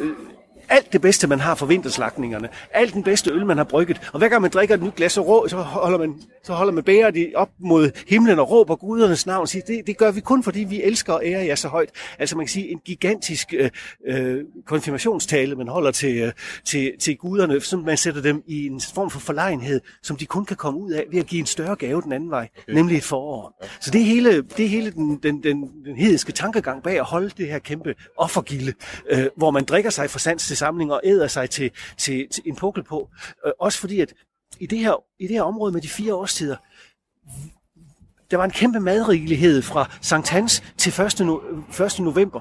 alt det bedste, man har for vinterslagningerne. Alt den bedste øl, man har brygget. Og hver gang man drikker et nyt glas rå, så holder man, så holder man bæret op mod himlen og råber gudernes navn og siger, det, det gør vi kun, fordi vi elsker og ærer jer så højt. Altså man kan sige, en gigantisk øh, øh, konfirmationstale, man holder til, øh, til, til guderne, som man sætter dem i en form for forlegenhed, som de kun kan komme ud af ved at give en større gave den anden vej, okay. nemlig et forår. Så det er hele, det er hele den, den, den, den hediske tankegang bag at holde det her kæmpe offergilde, øh, hvor man drikker sig fra sands til samling og æder sig til, til, til en pukkel på. Øh, også fordi, at i det, her, i det her område med de fire årstider, der var en kæmpe madrigelighed fra Sankt Hans til 1. No- 1. november.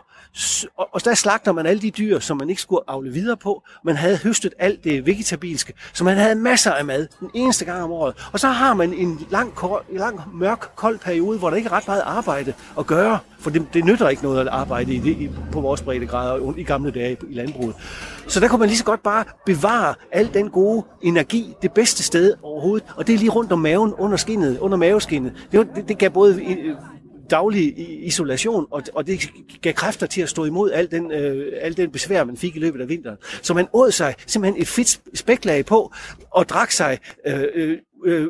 Og, og der slagter man alle de dyr, som man ikke skulle afle videre på. Man havde høstet alt det vegetabilske, så man havde masser af mad den eneste gang om året. Og så har man en lang, kold, lang mørk, kold periode, hvor der ikke er ret meget arbejde at gøre. For det, det nytter ikke noget at arbejde i det, i, på vores breddegrader i gamle dage i landbruget. Så der kunne man lige så godt bare bevare al den gode energi det bedste sted overhovedet. Og det er lige rundt om maven, under skinnet, under maveskinnet. Det, var, det, det gav både øh, daglig isolation, og, og det gav kræfter til at stå imod al den, øh, al den besvær, man fik i løbet af vinteren. Så man åd sig simpelthen et fedt spæklag på, og drak sig øh, øh, øh,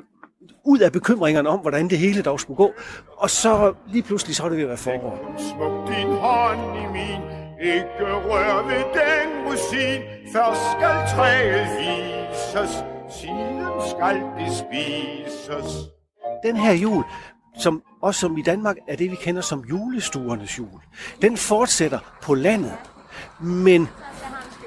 ud af bekymringerne om, hvordan det hele dog skulle gå. Og så lige pludselig, så er det ved at være forår. Smuk din hånd i min, ikke rør ved den rosin. Først skal træet vises, siden skal det spises. Den her jul, som også som i Danmark er det, vi kender som julestuernes jul, den fortsætter på landet. Men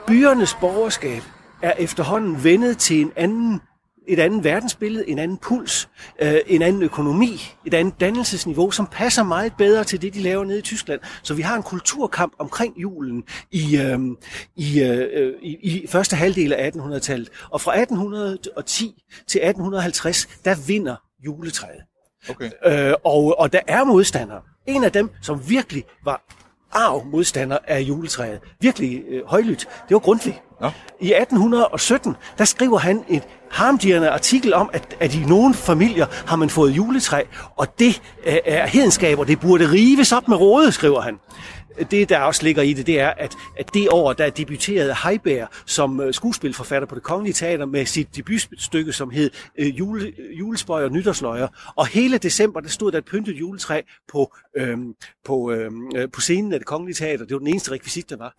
byernes borgerskab er efterhånden vendet til en anden et andet verdensbillede, en anden puls, øh, en anden økonomi, et andet dannelsesniveau, som passer meget bedre til det, de laver nede i Tyskland. Så vi har en kulturkamp omkring julen i, øh, i, øh, i, i første halvdel af 1800-tallet. Og fra 1810 til 1850, der vinder juletræet. Okay. Øh, og, og der er modstandere. En af dem, som virkelig var arv modstander af juletræet, virkelig øh, højlydt, det var Grundtvig. Ja. I 1817, der skriver han et harmdirrende artikel om, at, at i nogle familier har man fået juletræ, og det øh, er hedenskab, og det burde rives op med råde, skriver han det, der også ligger i det, det er, at, at det år, der debuterede Heiberg som øh, skuespilforfatter på det Kongelige Teater med sit debutstykke, som hed øh, jule, Julespøj og Nytårsløjer. Og hele december, der stod der et pyntet juletræ på, øhm, på, øhm, øh, på scenen af det Kongelige Teater. Det var den eneste rekvisit, der var.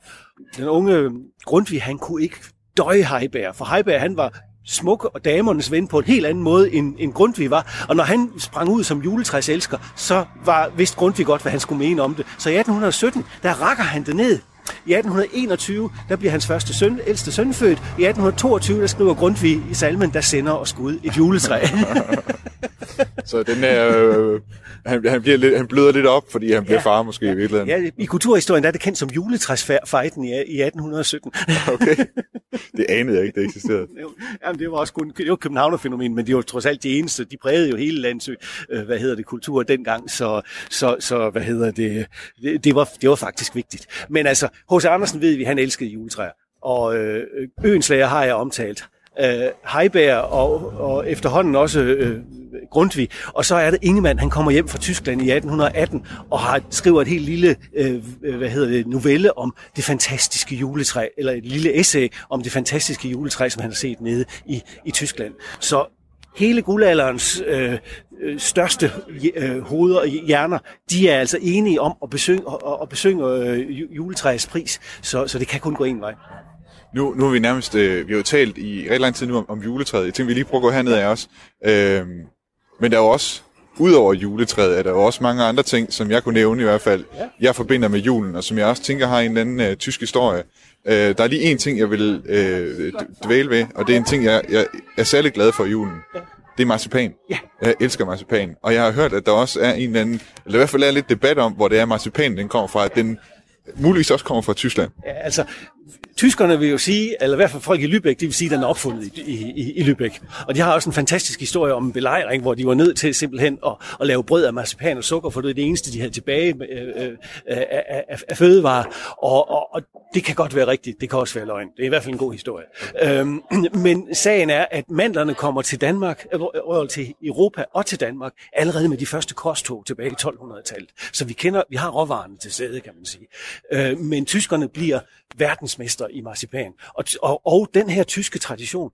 Den unge Grundtvig, han kunne ikke døje Heiberg, for Heiberg, han var smukke og damernes ven på en helt anden måde, end, end Grundtvig var. Og når han sprang ud som juletræselsker, så var vist Grundtvig godt, hvad han skulle mene om det. Så i 1817, der rakker han det ned. I 1821, der bliver hans første søn, ældste søn født. I 1822, der skriver Grundtvig i salmen, der sender og skud et juletræ. så den er, øh, han, han, bliver lidt, han bløder lidt op, fordi han bliver ja, far måske ja, i virkeligheden. Ja, i kulturhistorien der er det kendt som juletræsfejden i, i 1817. okay, det anede jeg ikke, det eksisterede. Jamen, det var også kun, det var Københavnerfænomen, men det var trods alt de eneste. De prægede jo hele lands, øh, hvad hedder det, kultur dengang, så, så, så hvad hedder det, det, det, var, det var faktisk vigtigt. Men altså, H.C. Andersen ved vi, han elskede juletræer, og øh, Øenslager har jeg omtalt øh, Heiberg og, og efterhånden også øh, Grundtvig. Og så er det Ingemann, han kommer hjem fra Tyskland i 1818 og har skriver et helt lille øh, hvad hedder det, novelle om det fantastiske juletræ, eller et lille essay om det fantastiske juletræ, som han har set nede i, i Tyskland. Så hele guldalderens øh, øh største øh, hoveder og hjerner, de er altså enige om at besynge, at, at besynge øh, juletræets pris, så, så det kan kun gå en vej. Nu, nu er vi nærmest, øh, vi har jo talt i rigtig lang tid nu om, om juletræet. Jeg tænker, vi lige prøver at gå herned af os. Øh, men der er jo også, udover juletræet, er der jo også mange andre ting, som jeg kunne nævne i hvert fald, ja. jeg forbinder med julen, og som jeg også tænker har en eller anden øh, tysk historie. Øh, der er lige en ting, jeg vil øh, dvæle ved, og det er en ting, jeg, jeg er særlig glad for i julen. Ja. Det er marcipan. Ja. Jeg elsker marcipan. Og jeg har hørt, at der også er en eller anden, eller i hvert fald er lidt debat om, hvor det er marcipan, den kommer fra, at den muligvis også kommer fra Tyskland. Ja, altså, tyskerne vil jo sige, eller i hvert fald folk i Lübeck, de vil sige, at den er opfundet i, i, i Lübeck. Og de har også en fantastisk historie om en belejring, hvor de var nødt til simpelthen at, at lave brød af marcipan og sukker, for det er det eneste, de havde tilbage øh, øh, af, af, af fødevarer. Og, og, og det kan godt være rigtigt, det kan også være løgn. Det er i hvert fald en god historie. Øhm, men sagen er, at mandlerne kommer til Danmark, øh, øh, øh til Europa og til Danmark, allerede med de første korstog tilbage i 1200-tallet. Så vi kender, vi har råvarerne til stede, kan man sige. Øh, men tyskerne bliver verdensmester i marcipan. Og, og, og den her tyske tradition,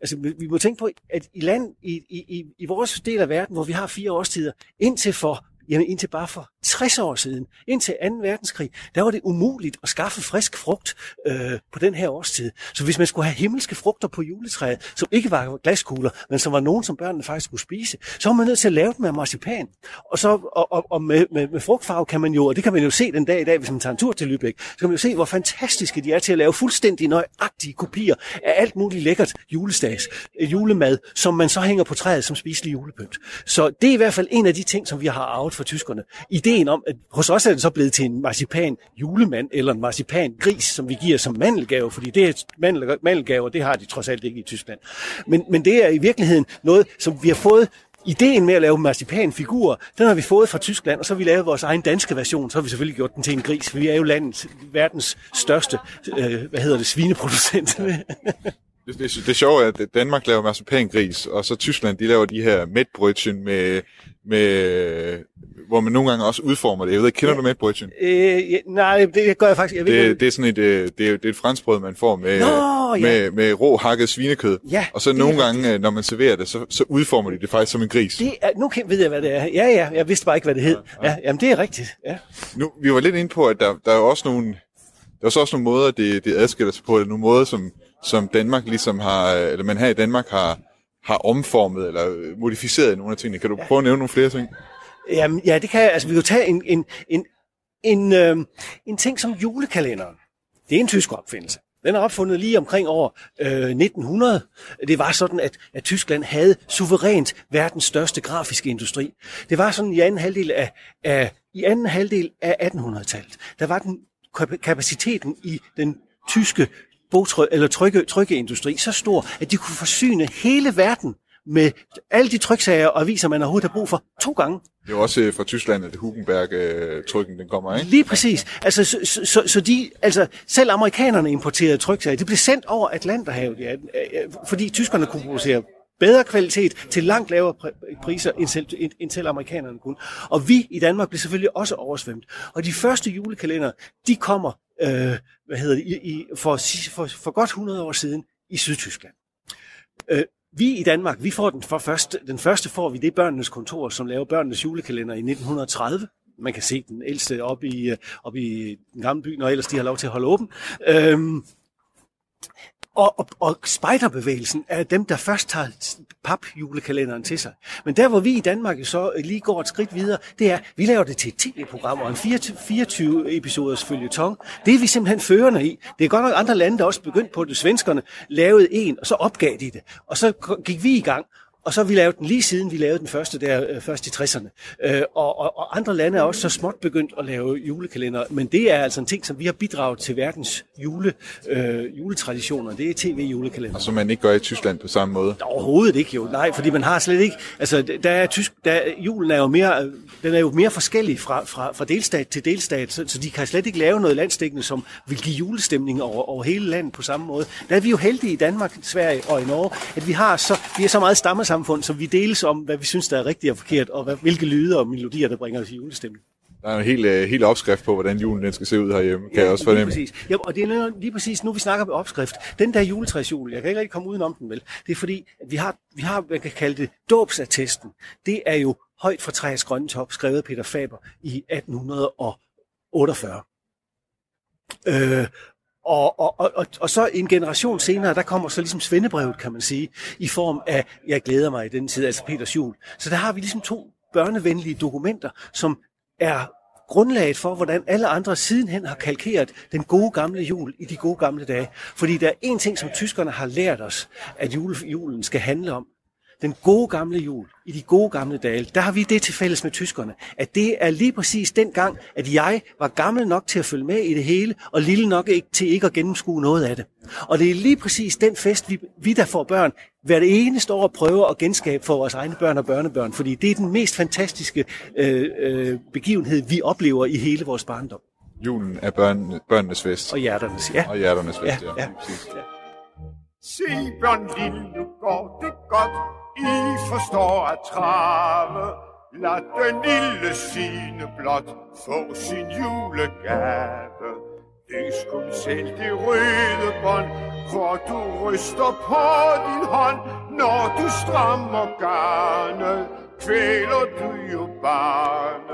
altså vi må tænke på, at i land, i, i, i vores del af verden, hvor vi har fire årstider, indtil for Jamen indtil bare for 60 år siden, indtil 2. verdenskrig, der var det umuligt at skaffe frisk frugt øh, på den her årstid. Så hvis man skulle have himmelske frugter på juletræet, som ikke var glaskugler, men som var nogen, som børnene faktisk skulle spise, så var man nødt til at lave dem af marcipan. Og, så, og, og, og med, med, med frugtfarve kan man jo, og det kan man jo se den dag i dag, hvis man tager en tur til Lübeck, så kan man jo se, hvor fantastiske de er til at lave fuldstændig nøjagtige kopier af alt muligt lækkert julestads, øh, julemad, som man så hænger på træet som spiselig julepynt. Så det er i hvert fald en af de ting, som vi har arvet fra tyskerne. I Ideen om, at hos os er det så blevet til en marcipan julemand eller en marcipan gris, som vi giver som mandelgave, fordi det er mandel, mandelgaver, det har de trods alt ikke i Tyskland. Men, men det er i virkeligheden noget, som vi har fået Ideen med at lave marcipanfigurer, den har vi fået fra Tyskland, og så har vi lavet vores egen danske version, så har vi selvfølgelig gjort den til en gris, for vi er jo landets, verdens største, øh, hvad hedder det, svineproducent. Det, det, det sjove er, at Danmark laver marcipangris, og så Tyskland, de laver de her mætbrødchen med, med, hvor man nogle gange også udformer det. Jeg ved ikke, kender ja. du mætbrødchen? Øh, ja, nej, det gør jeg faktisk. Jeg ved, det, det, er sådan et, øh, det er, det er et franskbrød, man får med, Nå, ja. med, med rå hakket svinekød. Ja, og så nogle gange. Øh, når man serverer det, så, så udformer de det faktisk som en gris. Det er, nu ved jeg, hvad det er. Ja, ja, jeg vidste bare ikke, hvad det hed. Ja, ja. ja jamen, det er rigtigt. Ja. Nu, vi var lidt inde på, at der, der er også nogle, der er så også nogle måder, det, det adskiller sig på. Nogle måder, som som Danmark ligesom har, eller man her i Danmark har, har omformet eller modificeret nogle af tingene. Kan du ja. prøve at nævne nogle flere ting? Jamen, ja, det kan jeg. Altså, vi kan tage en, en, en, en, øh, en ting som julekalenderen. Det er en tysk opfindelse. Den er opfundet lige omkring år øh, 1900. Det var sådan, at, at Tyskland havde suverænt verdens største grafiske industri. Det var sådan i anden halvdel af, af, i anden halvdel af 1800-tallet. Der var den kapaciteten i den tyske bogtryk, eller trykke, trykkeindustri så stor, at de kunne forsyne hele verden med alle de tryksager og aviser, man overhovedet har brug for, to gange. Det er jo også øh, fra Tyskland, at Hugenberg-trykken den kommer, ikke? Lige præcis. Altså, så, så, så de, altså, selv amerikanerne importerede tryksager. Det blev sendt over Atlanterhavet, ja, fordi tyskerne kunne producere bedre kvalitet til langt lavere priser, end selv, end, end selv amerikanerne kunne. Og vi i Danmark blev selvfølgelig også oversvømt. Og de første julekalender, de kommer øh, hvad hedder det, i, i, for, for, for godt 100 år siden i Sydtyskland. Øh, vi i Danmark, vi får den, for første, den første får vi det børnenes kontor, som laver børnenes julekalender i 1930. Man kan se den ældste op i, øh, op i den gamle by, når ellers de har lov til at holde åben. Øhm, og, og, og spejderbevægelsen er dem, der først tager papjulekalenderen til sig. Men der, hvor vi i Danmark så lige går et skridt videre, det er, at vi laver det til et tv-program og en 24 episoders følgetong. Det er vi simpelthen førende i. Det er godt nok andre lande, der også begyndt på det. Svenskerne lavede en, og så opgav de det. Og så gik vi i gang, og så har vi lavet den lige siden vi lavede den første der, øh, først i 60'erne. Øh, og, og, og andre lande er også så småt begyndt at lave julekalender, men det er altså en ting, som vi har bidraget til verdens jule, øh, juletraditioner. Det er tv-julekalender. Og som man ikke gør i Tyskland på samme måde? Overhovedet ikke jo. Nej, fordi man har slet ikke... Altså, der er tysk, der, julen er jo mere, den er jo mere forskellig fra, fra, fra delstat til delstat, så, så de kan slet ikke lave noget landstækkende, som vil give julestemning over, over hele landet på samme måde. Der er vi jo heldige i Danmark, Sverige og i Norge, at vi har så, vi er så meget stammer samfund, som vi deles om, hvad vi synes, der er rigtigt og forkert, og hvad, hvilke lyde og melodier, der bringer os i julestemning. Der er en helt, uh, helt opskrift på, hvordan julen den skal se ud herhjemme, kan ja, jeg også fornemme. Lige præcis. Ja, og det er lige præcis, nu vi snakker om opskrift. Den der juletræsjul, jeg kan ikke rigtig komme udenom den vel. Det er fordi, at vi har, vi har, man kan kalde det, dåbsattesten. Det er jo højt fra træets grønne top, skrevet af Peter Faber i 1848. Øh, og, og, og, og så en generation senere, der kommer så ligesom Svendebrevet, kan man sige, i form af, jeg glæder mig i den tid, altså Peters jul. Så der har vi ligesom to børnevenlige dokumenter, som er grundlaget for, hvordan alle andre sidenhen har kalkeret den gode gamle jul i de gode gamle dage. Fordi der er en ting, som tyskerne har lært os, at julen skal handle om, den gode gamle jul, i de gode gamle dage, der har vi det til fælles med tyskerne, at det er lige præcis den gang, at jeg var gammel nok til at følge med i det hele, og lille nok ikke til ikke at gennemskue noget af det. Og det er lige præcis den fest, vi, vi der får børn, hvert eneste år prøver at genskabe for vores egne børn og børnebørn, fordi det er den mest fantastiske øh, øh, begivenhed, vi oplever i hele vores barndom. Julen er børn, børnenes fest. Og hjerternes, ja. Og hjerternes fest, ja. ja. ja. ja. Se, børn lille, nu går det godt, i forstår at trave. Lad den lille sine blot få sin julegave. Det skulle selv det røde bånd, hvor du ryster på din hånd, når du strammer garnet, kvæler du jo barnet.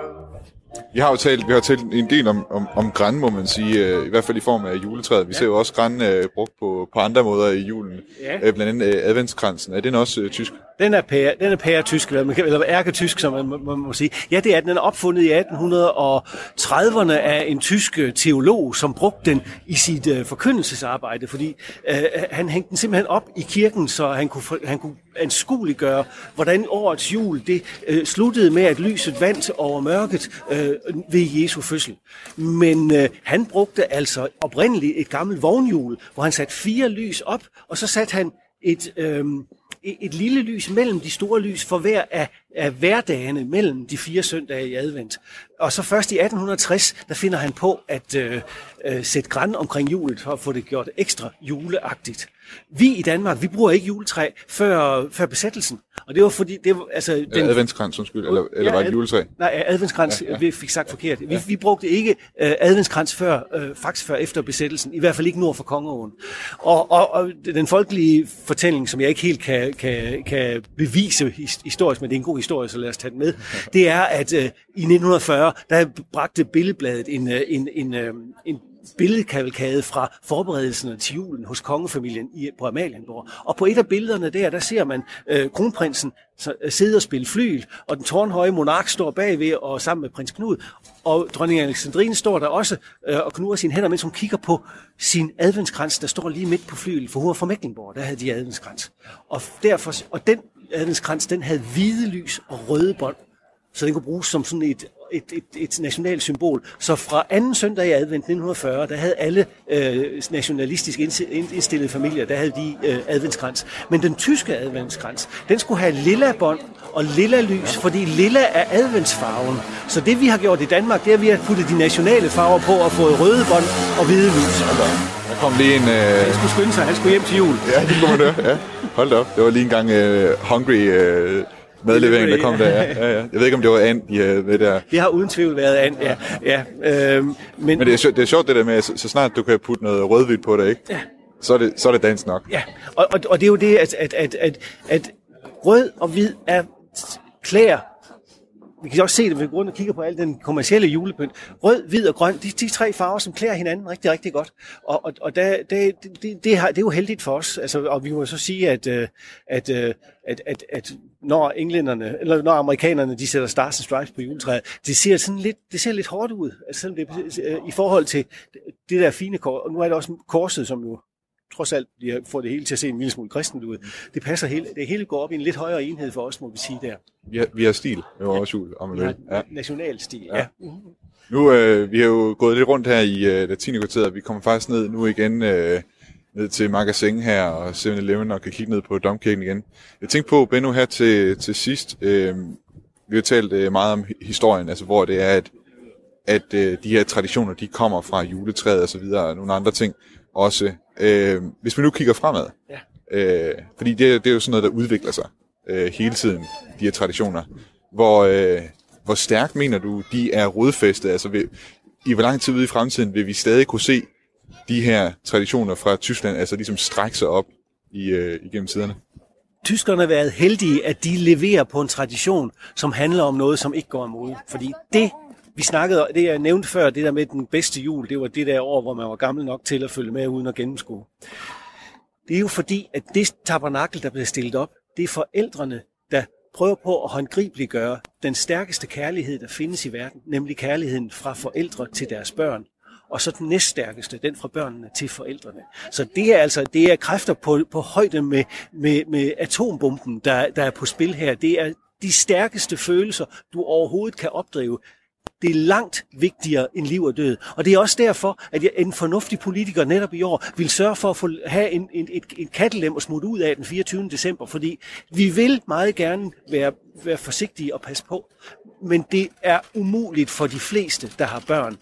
Vi har jo talt, vi har talt en del om, om, om græn, må man sige, øh, i hvert fald i form af juletræet. Vi ja. ser jo også græn øh, brugt på, på andre måder i julen, ja. øh, blandt andet øh, adventskransen. Er den også øh, tysk? Den er pære, den er pære tysk, eller, eller ærketysk, som man må, man må sige. Ja, det er den. Den er opfundet i 1830'erne af en tysk øh, teolog, som brugte den i sit øh, forkyndelsesarbejde, fordi øh, han hængte den simpelthen op i kirken, så han kunne, han kunne anskueliggøre, hvordan årets jul det øh, sluttede med, at lyset vandt over mørket øh, ved Jesu fødsel. Men øh, han brugte altså oprindeligt et gammelt vognhjul, hvor han satte fire lys op, og så satte han et... Øh, et lille lys mellem de store lys for hver af, af hverdagene mellem de fire søndage i advent. Og så først i 1860, der finder han på at øh, øh, sætte græn omkring julet for at få det gjort ekstra juleagtigt. Vi i Danmark, vi bruger ikke juletræ før, før besættelsen. Og det var fordi... Det var, altså, den, ja, adventskrans, undskyld. Eller, eller ja, var det juletræ? Nej, adventskrans, ja, ja. vi fik sagt forkert. Vi, ja. vi brugte ikke uh, adventskrans før, uh, faktisk før efter besættelsen. I hvert fald ikke nord for Kongeåen. Og, og, og den folkelige fortælling, som jeg ikke helt kan, kan, kan bevise historisk, men det er en god historie, så lad os tage den med, det er, at uh, i 1940, der bragte Billedbladet en, en, en, en, en billedkavalkade fra forberedelserne til julen hos kongefamilien i, på Amalienborg. Og på et af billederne der, der ser man øh, kronprinsen øh, sidde og spille flyl, og den tårnhøje monark står bagved og sammen med prins Knud, og dronning Alexandrine står der også øh, og knurrer sine hænder, mens hun kigger på sin adventskrans, der står lige midt på flyet, for hun var fra Mecklenborg, der havde de adventskrans. Og, derfor, og den adventskrans, den havde hvide lys og røde bånd, så den kunne bruges som sådan et et, et, et nationalt symbol. Så fra anden søndag i advent 1940, der havde alle øh, nationalistisk indstillede familier, der havde de øh, adventskrans. Men den tyske adventskrans, den skulle have lilla bånd og lilla lys, fordi lilla er adventsfarven. Så det vi har gjort i Danmark, det er, at vi har puttet de nationale farver på og fået røde bånd og hvide lys. Der kom lige en... Øh... Han skulle skynde sig, han skulle hjem til jul. Ja, det kunne man. Ja. Hold da op. Det var lige en gang uh, hungry... Uh medlevering, der kom der. Ja, ja, ja. Jeg ved ikke, om det var and, I havde med der. Det har uden tvivl været and, ja. ja øhm, men, men det, er, sjovt, det er sjovt det der med, så, så snart du kan putte noget rødhvidt på det, ikke? Ja. Så er det, så er det dans nok. Ja, og, og, og det er jo det, at, at, at, at, at rød og hvid er klæder vi kan også se det, ved grund af kigger på al den kommercielle julepynt. Rød, hvid og grøn, de, de tre farver, som klæder hinanden rigtig, rigtig godt. Og, og, og der, det, det, det, har, det er jo heldigt for os. Altså, og vi må så sige, at, øh, at, øh, at, at, at når englænderne, eller når amerikanerne, de sætter Stars and Stripes på juletræet, det ser sådan lidt, det ser lidt hårdt ud. Altså, det, i forhold til det der fine kors. Og nu er det også korset, som jo trods alt de får det hele til at se en lille smule kristent ud. Det passer hele, det hele går op i en lidt højere enhed for os, må vi sige der. Vi har, vi har stil med vores jul, om man vil. Ja. National stil, ja. ja. Nu, øh, vi har jo gået lidt rundt her i øh, Latinekvarteret. Vi kommer faktisk ned nu igen øh, ned til magasin her og 7-Eleven og kan kigge ned på Domkirken igen. Jeg tænkte på, Benno, her til, til sidst. Øh, vi har talt øh, meget om historien, altså hvor det er, at, at øh, de her traditioner, de kommer fra juletræet og så videre, og nogle andre ting også. Øh, hvis vi nu kigger fremad, ja. øh, fordi det, det er jo sådan noget, der udvikler sig øh, hele tiden, de her traditioner. Hvor, øh, hvor stærkt mener du, de er rodfæstet? Altså, vil, i hvor lang tid ude i fremtiden vil vi stadig kunne se de her traditioner fra Tyskland, altså ligesom strække sig op i, øh, igennem tiderne? Tyskerne har været heldige, at de leverer på en tradition, som handler om noget, som ikke går imod. Fordi det vi snakkede, det jeg nævnte før, det der med den bedste jul, det var det der år, hvor man var gammel nok til at følge med uden at gennemskue. Det er jo fordi, at det tabernakel, der bliver stillet op, det er forældrene, der prøver på at håndgribeliggøre den stærkeste kærlighed, der findes i verden, nemlig kærligheden fra forældre til deres børn. Og så den næststærkeste, den fra børnene til forældrene. Så det er altså det er kræfter på, på højde med, med, med atombomben, der, der er på spil her. Det er de stærkeste følelser, du overhovedet kan opdrive. Det er langt vigtigere end liv og død. Og det er også derfor, at en fornuftig politiker netop i år vil sørge for at få, have en, en, et, et kattelem og smutte ud af den 24. december, fordi vi vil meget gerne være, være forsigtige og passe på. Men det er umuligt for de fleste, der har børn,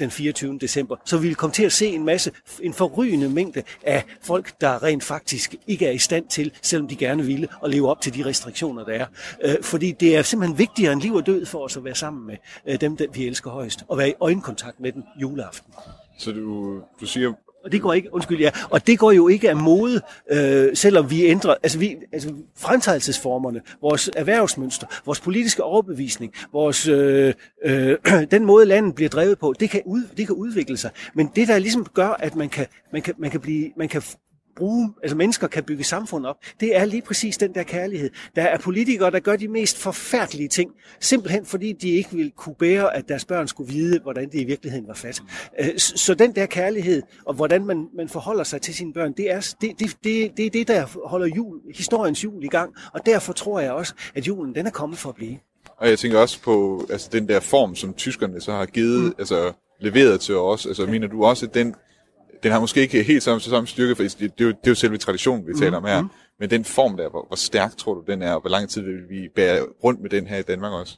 den 24. december. Så vi vil komme til at se en masse, en forrygende mængde af folk, der rent faktisk ikke er i stand til, selvom de gerne ville, at leve op til de restriktioner, der er. Øh, fordi det er simpelthen vigtigere end liv og død for os at være sammen med øh, dem, der vi elsker højst, og være i øjenkontakt med den juleaften. Så du, du siger, og det går ikke, undskyld, ja, og det går jo ikke af mode, øh, selvom vi ændrer, altså, vi, altså fremtagelsesformerne, vores erhvervsmønster, vores politiske overbevisning, vores, øh, øh, den måde landet bliver drevet på, det kan, ud, det kan udvikle sig. Men det der ligesom gør, at man kan, man kan, man kan blive, man kan bruge, altså mennesker kan bygge samfund op, det er lige præcis den der kærlighed. Der er politikere, der gør de mest forfærdelige ting, simpelthen fordi de ikke vil kunne bære, at deres børn skulle vide, hvordan det i virkeligheden var fat. Øh, Så den der kærlighed, og hvordan man, man forholder sig til sine børn, det er det, det, det, det, er det der holder jul, historiens jul i gang, og derfor tror jeg også, at julen den er kommet for at blive. og jeg tænker også på altså, den der form, som tyskerne så har givet, mm. altså leveret til os. Altså, mener du også, at den, den har måske ikke helt samme, samme styrke, for det, det, er jo, det er jo selve traditionen, vi taler om her. Men den form der, hvor, hvor stærk tror du, den er, og hvor lang tid vil vi bære rundt med den her i Danmark også?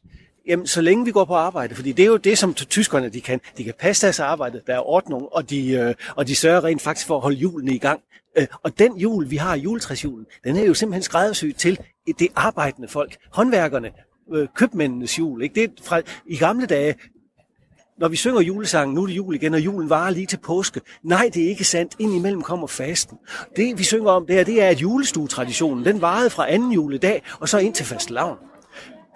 Jamen, så længe vi går på arbejde, fordi det er jo det, som tyskerne de kan. De kan passe deres arbejde, der er ordning, og de, øh, og de sørger rent faktisk for at holde julen i gang. Øh, og den jul, vi har, juletræsjulen, den er jo simpelthen skræddersyet til det arbejdende folk, håndværkerne, øh, købmændenes jul. Ikke? Det er fra, I gamle dage, når vi synger julesangen, nu er det jul igen, og julen varer lige til påske. Nej, det er ikke sandt. Indimellem kommer fasten. Det, vi synger om det her, det er, at julestuetraditionen, den varede fra anden juledag, og så ind til fastelavn.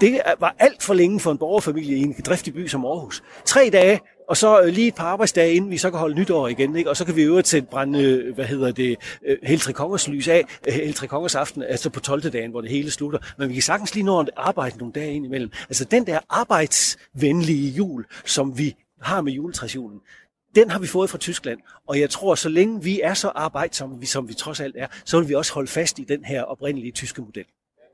Det var alt for længe for en borgerfamilie i en driftig by som Aarhus. Tre dage, og så øh, lige et par arbejdsdage, inden vi så kan holde nytår igen. Ikke? Og så kan vi øvrigt sætte brænde, øh, hvad hedder det, øh, hele tre kongers lys af, hele tre kongers aften, altså på 12. dagen, hvor det hele slutter. Men vi kan sagtens lige nå at arbejde nogle dage ind imellem. Altså den der arbejdsvenlige jul, som vi har med juletræsjulen, den har vi fået fra Tyskland, og jeg tror, så længe vi er så arbejdsomme, vi- som vi trods alt er, så vil vi også holde fast i den her oprindelige tyske model.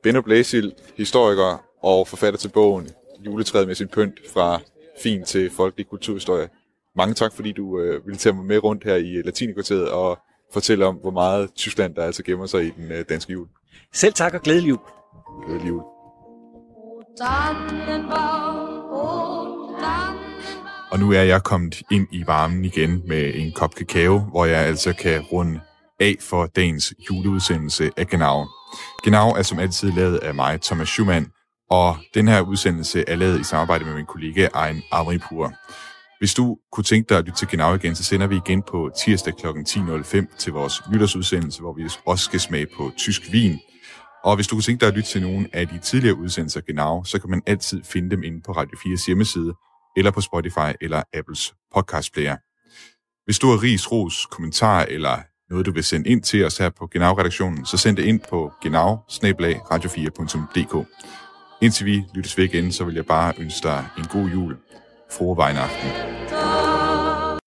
Benno Blæsil, historiker og forfatter til bogen Juletræet med sin pynt fra fin til folkelig kulturhistorie. Mange tak, fordi du øh, ville tage mig med rundt her i Latinikvarteret og fortælle om, hvor meget Tyskland der altså gemmer sig i den øh, danske jul. Selv tak og glædelig jul. Glædelig jul. Og nu er jeg kommet ind i varmen igen med en kop kakao, hvor jeg altså kan runde af for dagens juleudsendelse af Genau. Genau er som altid lavet af mig, Thomas Schumann, og den her udsendelse er lavet i samarbejde med min kollega Ejn Amripur. Hvis du kunne tænke dig at lytte til Genau igen, så sender vi igen på tirsdag kl. 10.05 til vores nytårsudsendelse, hvor vi også skal smage på tysk vin. Og hvis du kunne tænke dig at lytte til nogle af de tidligere udsendelser Genau, så kan man altid finde dem inde på Radio 4's hjemmeside, eller på Spotify eller Apples podcast player. Hvis du har ris, ros, kommentar eller noget, du vil sende ind til os her på Genau-redaktionen, så send det ind på genau radio4.dk. Indtil vi lyttes ved igen, så vil jeg bare ønske dig en god jul. Frohe aften.